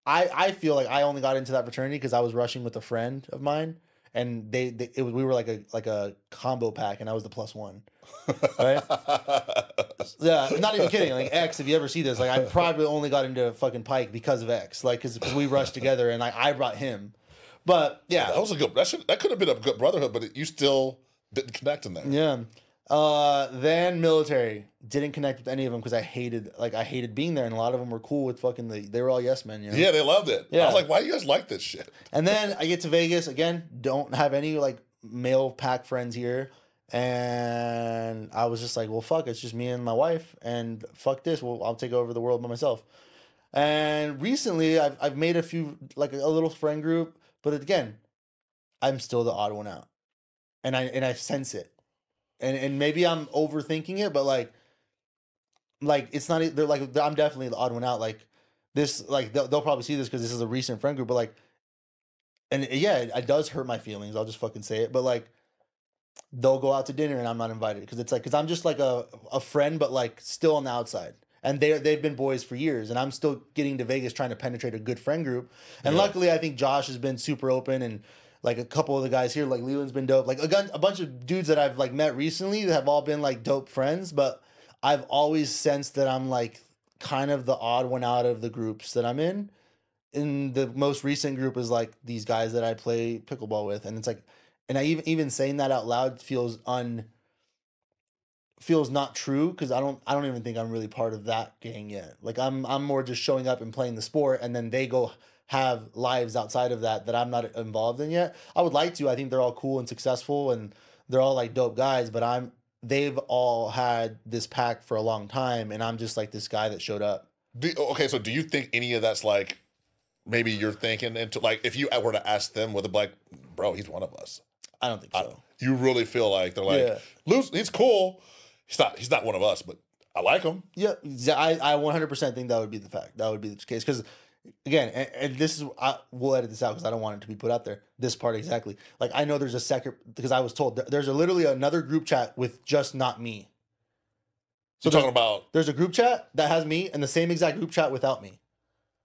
I I feel like I only got into that fraternity because I was rushing with a friend of mine, and they, they it was we were like a like a combo pack, and I was the plus one. Right? [LAUGHS] Yeah, not even kidding. Like X, if you ever see this, like I probably only got into fucking Pike because of X, like because we rushed together and like I brought him. But yeah, that was a good. That should. That could have been a good brotherhood, but it, you still didn't connect in there. yeah. Uh, then military didn't connect with any of them because I hated like I hated being there, and a lot of them were cool with fucking the. They were all yes men, you know. Yeah, they loved it. Yeah. I was like, why do you guys like this shit? And then I get to Vegas again. Don't have any like male pack friends here, and I was just like, well, fuck, it's just me and my wife, and fuck this. Well, I'll take over the world by myself. And recently, I've I've made a few like a, little friend group, but again, I'm still the odd one out, and I and I sense it, and and maybe I'm overthinking it, but like, like it's not. They're like I'm definitely the odd one out. Like this, like they'll, they'll probably see this because this is a recent friend group, but like and eh, yeah, it, it does hurt my feelings. I'll just fucking say it. But like, they'll go out to dinner and I'm not invited because it's like because I'm just like a a friend, but like still on the outside. And they they've been boys for years, and I'm still getting to Vegas trying to penetrate a good friend group. And Yeah. luckily, I think Josh has been super open, and like a couple of the guys here, like Leland's been dope. Like a, gun, a bunch of dudes that I've like met recently that have all been like dope friends. But I've always sensed that I'm like kind of the odd one out of the groups that I'm in in the most recent group is like these guys that I play pickleball with, and it's like, and I even even saying that out loud feels un feels not true because I don't I don't even think I'm really part of that gang yet. Like I'm I'm more just showing up and playing the sport, and then they go have lives outside of that that I'm not involved in yet. I would like to. I think they're all cool and successful, and they're all like dope guys. But I'm they've all had this pack for a long time, and I'm just like this guy that showed up. Do, oh, okay, so do you think any of that's like maybe you're thinking into like if you were to ask them, be like, bro, he's one of us? I don't think so. You really feel like they're like, Yeah. He's cool. He's not. He's not one of us, but I like him. Yeah, I I 100% think that would be the fact. That would be the case because again, and, and this is I will edit this out because I don't want it to be put out there. This part exactly. Like I know there's a second because I was told there- there's a literally another group chat with just not me. So So talking about, There's a group chat that has me and the same exact group chat without me.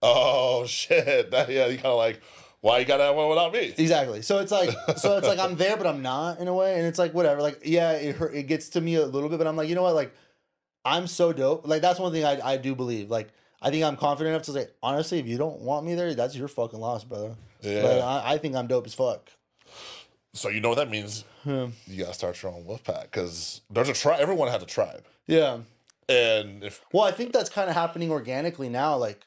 oh [LAUGHS] shit, that yeah, you kind of like, why you gotta have one without me? Exactly. So it's like so it's like I'm [LAUGHS] there but I'm not in a way and it's like whatever. Like yeah, it hurt, it gets to me a little bit but I'm like, you know what? Like I'm so dope. Like that's one thing I I do believe. Like I think I'm confident enough to say honestly, if you don't want me there, that's your fucking loss, brother. Yeah. But I, I think I'm dope as fuck. So you know what that means? Yeah. You gotta start your own wolf pack because there's a tribe. Everyone has a tribe, Yeah. and if Well, I think that's kind of happening organically now. Like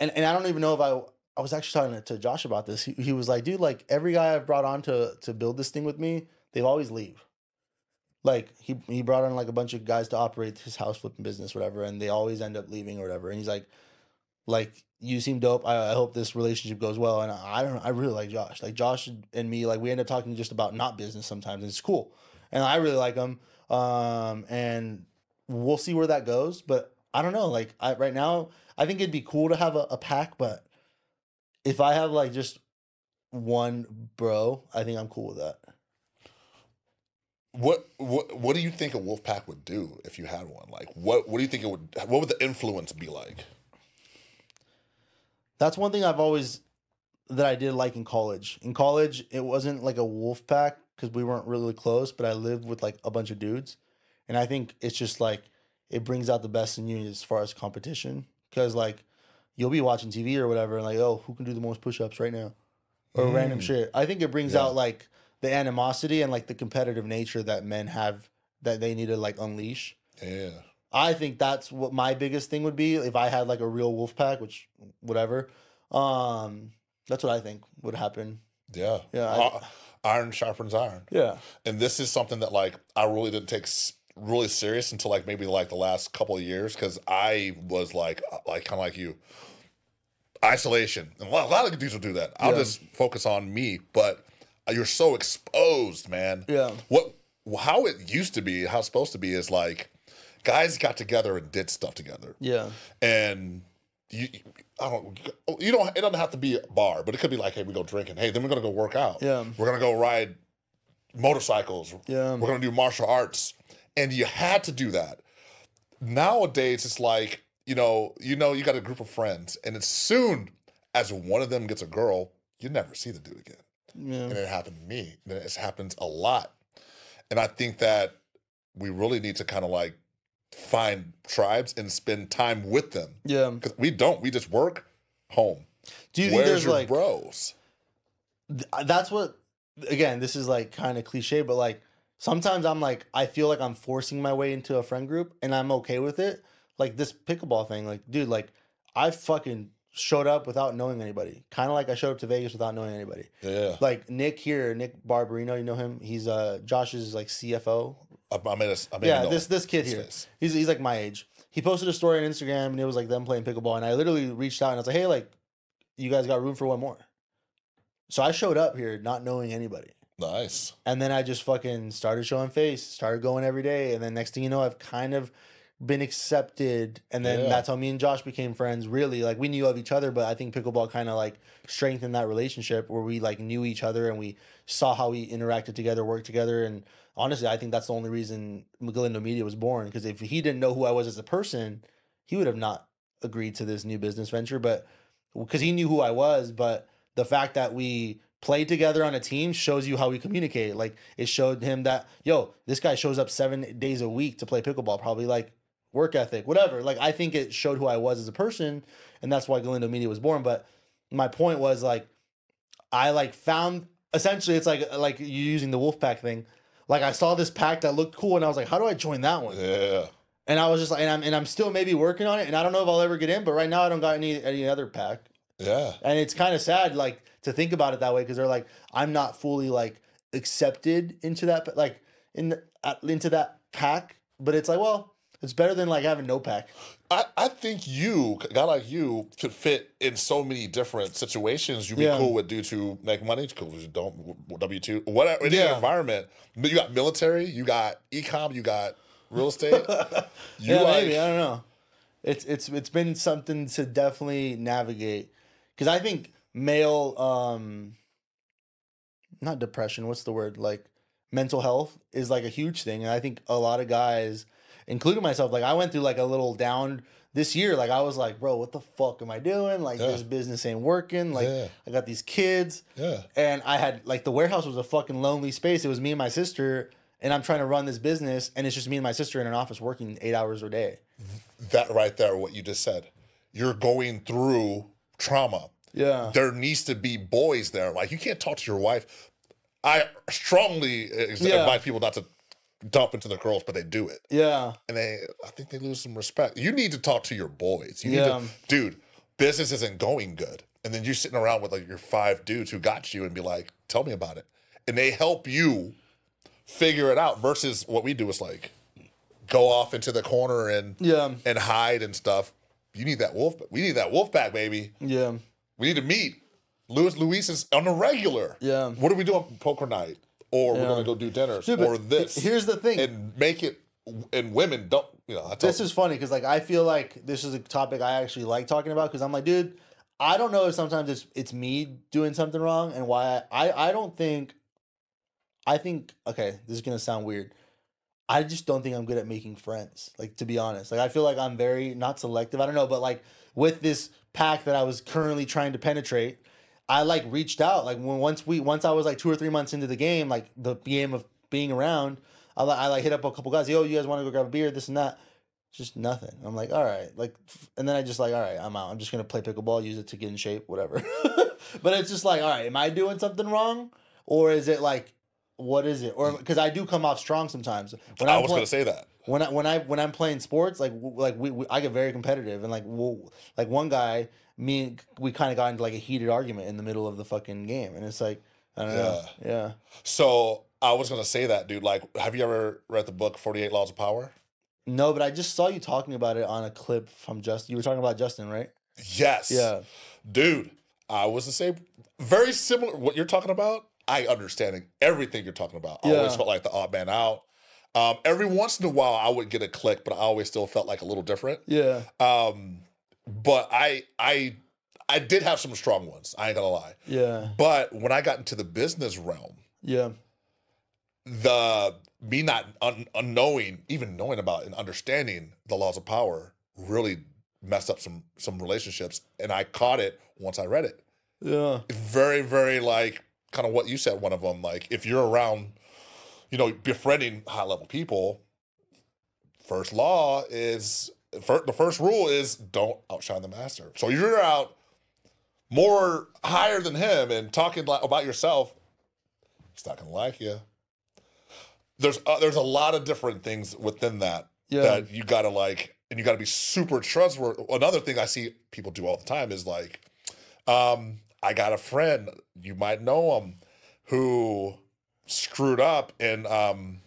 and and I don't even know if I I was actually talking to, Josh about this. He, he was like, dude, like every guy I've brought on to to build this thing with me, they always leave. Like he he brought on like a bunch of guys to operate his house flipping business, whatever, and they always end up leaving or whatever. And he's like, like you seem dope. I, I hope this relationship goes well. And I, I don't know. I really like Josh. Like Josh and me, like we end up talking just about not business sometimes. And it's cool, and I really like him. Um, and we'll see where that goes. But I don't know. Like I right now, I think it'd be cool to have a, a pack, but if I have like just one bro, I think I'm cool with that. What what what do you think a wolf pack would do if you had one? Like what what do you think it would what would the influence be like? That's one thing I've always that I did like in college. In college, it wasn't like a wolf pack because we weren't really close, but I lived with like a bunch of dudes, and I think it's just like it brings out the best in you as far as competition. Because like you'll be watching TV or whatever, and like oh, who can do the most push-ups right now, or random shit. I think it brings Yeah. out like the animosity and like the competitive nature that men have that they need to like unleash. Yeah. I think that's what my biggest thing would be if I had like a real wolf pack, which whatever. Um, that's what I think would happen. Yeah. Yeah, I- Uh, iron sharpens iron. Yeah. And this is something that like I really didn't take s- really serious until like maybe like the last couple of years because I was like uh, like kind of like you isolation and a lot, a lot of dudes will do that. I'll Yeah. just focus on me, but you're so exposed, man. Yeah. What how it used to be, how it's supposed to be is like guys got together and did stuff together Yeah. and you I don't you don't it doesn't have to be a bar, but it could be like, hey, we go drinking. Hey, then we're gonna go work out. Yeah. We're gonna go ride motorcycles. Yeah. We're gonna do martial arts. And you had to do that. Nowadays it's like, you know, you know, you got a group of friends, and as soon as one of them gets a girl, you never see the dude again. Yeah. And it happened to me. And it happens a lot. And I think that we really need to kind of like find tribes and spend time with them. Yeah. Because we don't. We just work home. Do you think there's your like bros? th- uh, that's what again, this is like kind of cliche, but like sometimes I'm like I feel like I'm forcing my way into a friend group and I'm okay with it. Like this pickleball thing, like dude, like I fucking showed up without knowing anybody. Kind of like I showed up to Vegas without knowing anybody. Yeah. Like Nick here, Nick Barbarino, you know him? He's uh Josh's like CFO. I, I made a, I made Yeah, this this kid here. He's he's like my age. He posted a story on Instagram and it was like them playing pickleball, and I literally reached out and I was like, "Hey, like, you guys got room for one more?" So I showed up here not knowing anybody, Nice. and then I just fucking started showing face, started going every day, and then next thing you know, I've kind of been accepted, and then Yeah. that's how me and Josh became friends. Really, like we knew of each other, but I think pickleball kind of like strengthened that relationship where we like knew each other and we saw how we interacted together, worked together, and honestly, I think that's the only reason Galindo Media was born. Because if he didn't know who I was as a person, he would have not agreed to this new business venture. But because he knew who I was, but the fact that we played together on a team shows you how we communicate. Like it showed him that yo, this guy shows up seven days a week to play pickleball. Probably like work ethic, whatever. Like I think it showed who I was as a person, and that's why Galindo Media was born. But my point was like, I like found essentially it's like like you using the Wolfpack thing. Like I saw this pack that looked cool, and I was like, how do I join that one? Yeah. And I was just like, and I'm and I'm still maybe working on it, and I don't know if I'll ever get in. But right now, I don't got any any other pack, Yeah. and it's kind of sad like to think about it that way because they're like, I'm not fully like accepted into that like in the, into that pack. But it's like, well, it's better than like having no pack. I, I think you, a guy like you, could fit in so many different situations. You'd be Yeah. cool with dudes who make money, cool with don't, W two, whatever, any Yeah. environment. But you got military, you got ecom, you got real estate. [LAUGHS] You yeah, like, maybe I don't know. It's it's it's been something to definitely navigate because I think male, um, not depression. What's the word? Like mental health is like a huge thing, and I think a lot of guys, including myself, like I went through like a little down this year. Like I was like, bro, what the fuck am I doing? Like Yeah. this business ain't working. Like Yeah. I got these kids. yeah, And I had like the warehouse was a fucking lonely space. It was me and my sister, and I'm trying to run this business, and it's just me and my sister in an office working eight hours a day. that right there, what you just said. You're going through trauma. Yeah. There needs to be boys there. Like you can't talk to your wife. I strongly ex- Yeah. advise people not to dump into the girls, but they do it. Yeah. and they I think they lose some respect. You need to talk to your boys. You need Yeah. to dude, business isn't going good. And then you're sitting around with like your five dudes who got you and be like, tell me about it. And they help you figure it out versus what we do is like go off into the corner and Yeah. and hide and stuff. You need that wolf. We need that wolf pack, baby. Yeah. We need to meet. Luis Luis is on a regular. Yeah. What are we doing poker night? Or we're gonna go do dinners Dude, or this. Here's the thing. and make it and women don't you know I this is funny because like I feel like this is a topic I actually like talking about because I'm like, dude, I don't know if sometimes it's it's me doing something wrong and why I I, I don't think I think okay, this is gonna sound weird. I just don't think I'm good at making friends. Like to be honest, like I feel like I'm very not selective. I don't know, but like with this pack that I was currently trying to penetrate, I like reached out. Like when once we once I was like two or three months into the game, like the game of being around, I like I like hit up a couple guys. Yo, you guys want to go grab a beer? This and that. Just nothing. I'm like, all right, like, and then I just like, all right, I'm out. I'm just gonna play pickleball, use it to get in shape, whatever. [LAUGHS] but it's just like, all right, am I doing something wrong, or is it like, what is it? Or because I do come off strong sometimes. When I I'm was play- gonna say that. when I when I when I'm playing sports, like w- like we, we I get very competitive, and like we'll, like one guy, me and we kind of got into like a heated argument in the middle of the fucking game, and it's like I don't know, yeah. So I was gonna say that, dude. Like, have you ever read the book Forty Eight Laws of Power? No, but I just saw you talking about it on a clip from Justin. You were talking about Justin, right? Yes. Yeah. Dude, I was the same. Very similar. What you're talking about, I understanding everything you're talking about. I always felt like the odd man out. Um, every once in a while, I would get a click, but I always still felt like a little different. Yeah. Um, but I, I, I did have some strong ones. I ain't gonna lie. Yeah. But when I got into the business realm, Yeah. the me not un, unknowing, even knowing about and understanding the laws of power, really messed up some some relationships. And I caught it once I read it. Yeah. very very like kind of what you said one of them like if you're around you know befriending high level people first law is fir- the first rule is don't outshine the master so you're out more higher than him and talking about yourself he's not gonna like you there's uh, there's a lot of different things within that Yeah. that you gotta like and you gotta be super trustworthy another thing i see people do all the time is like um, I got a friend, you might know him, who screwed up and um,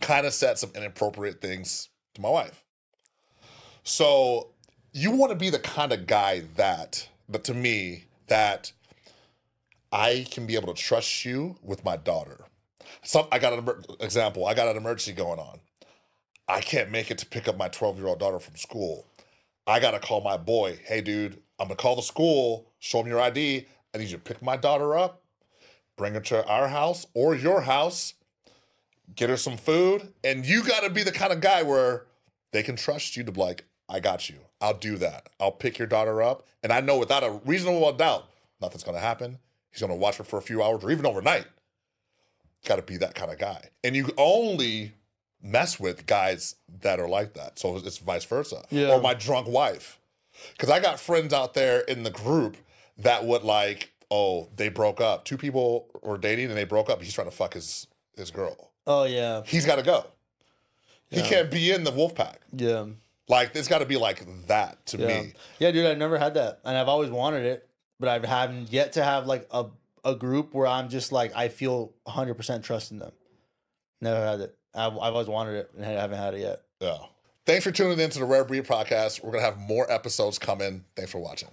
kind of said some inappropriate things to my wife. So you want to be the kind of guy that, but to me, that I can be able to trust you with my daughter. Some I got an example. I got an emergency going on. I can't make it to pick up my 12 year old daughter from school. I gotta call my boy. Hey, dude, I'm gonna call the school. Show them your ID. I need you to pick my daughter up, bring her to our house or your house, get her some food, and you gotta be the kind of guy where they can trust you to be like, I got you. I'll do that. I'll pick your daughter up, and I know without a reasonable doubt, nothing's gonna happen. He's gonna watch her for a few hours or even overnight. Got to be that kind of guy, and you only mess with guys that are like that. So it's vice versa. Yeah. Or my drunk wife. Because I got friends out there in the group that would like, oh, they broke up. Two people were dating and they broke up. He's trying to fuck his his girl. Oh yeah. He's got to go. He can't be in the wolf pack. Yeah. Like it's got to be like that to Yeah. me. Yeah, dude, I've never had that. And I've always wanted it, but I haven't yet to have like a, a group where I'm just like I feel 100% trust in them. Never had it. I've, I've always wanted it and I haven't had it yet. Yeah. Thanks for tuning in to the Rare Breed podcast. We're gonna have more episodes coming. Thanks for watching.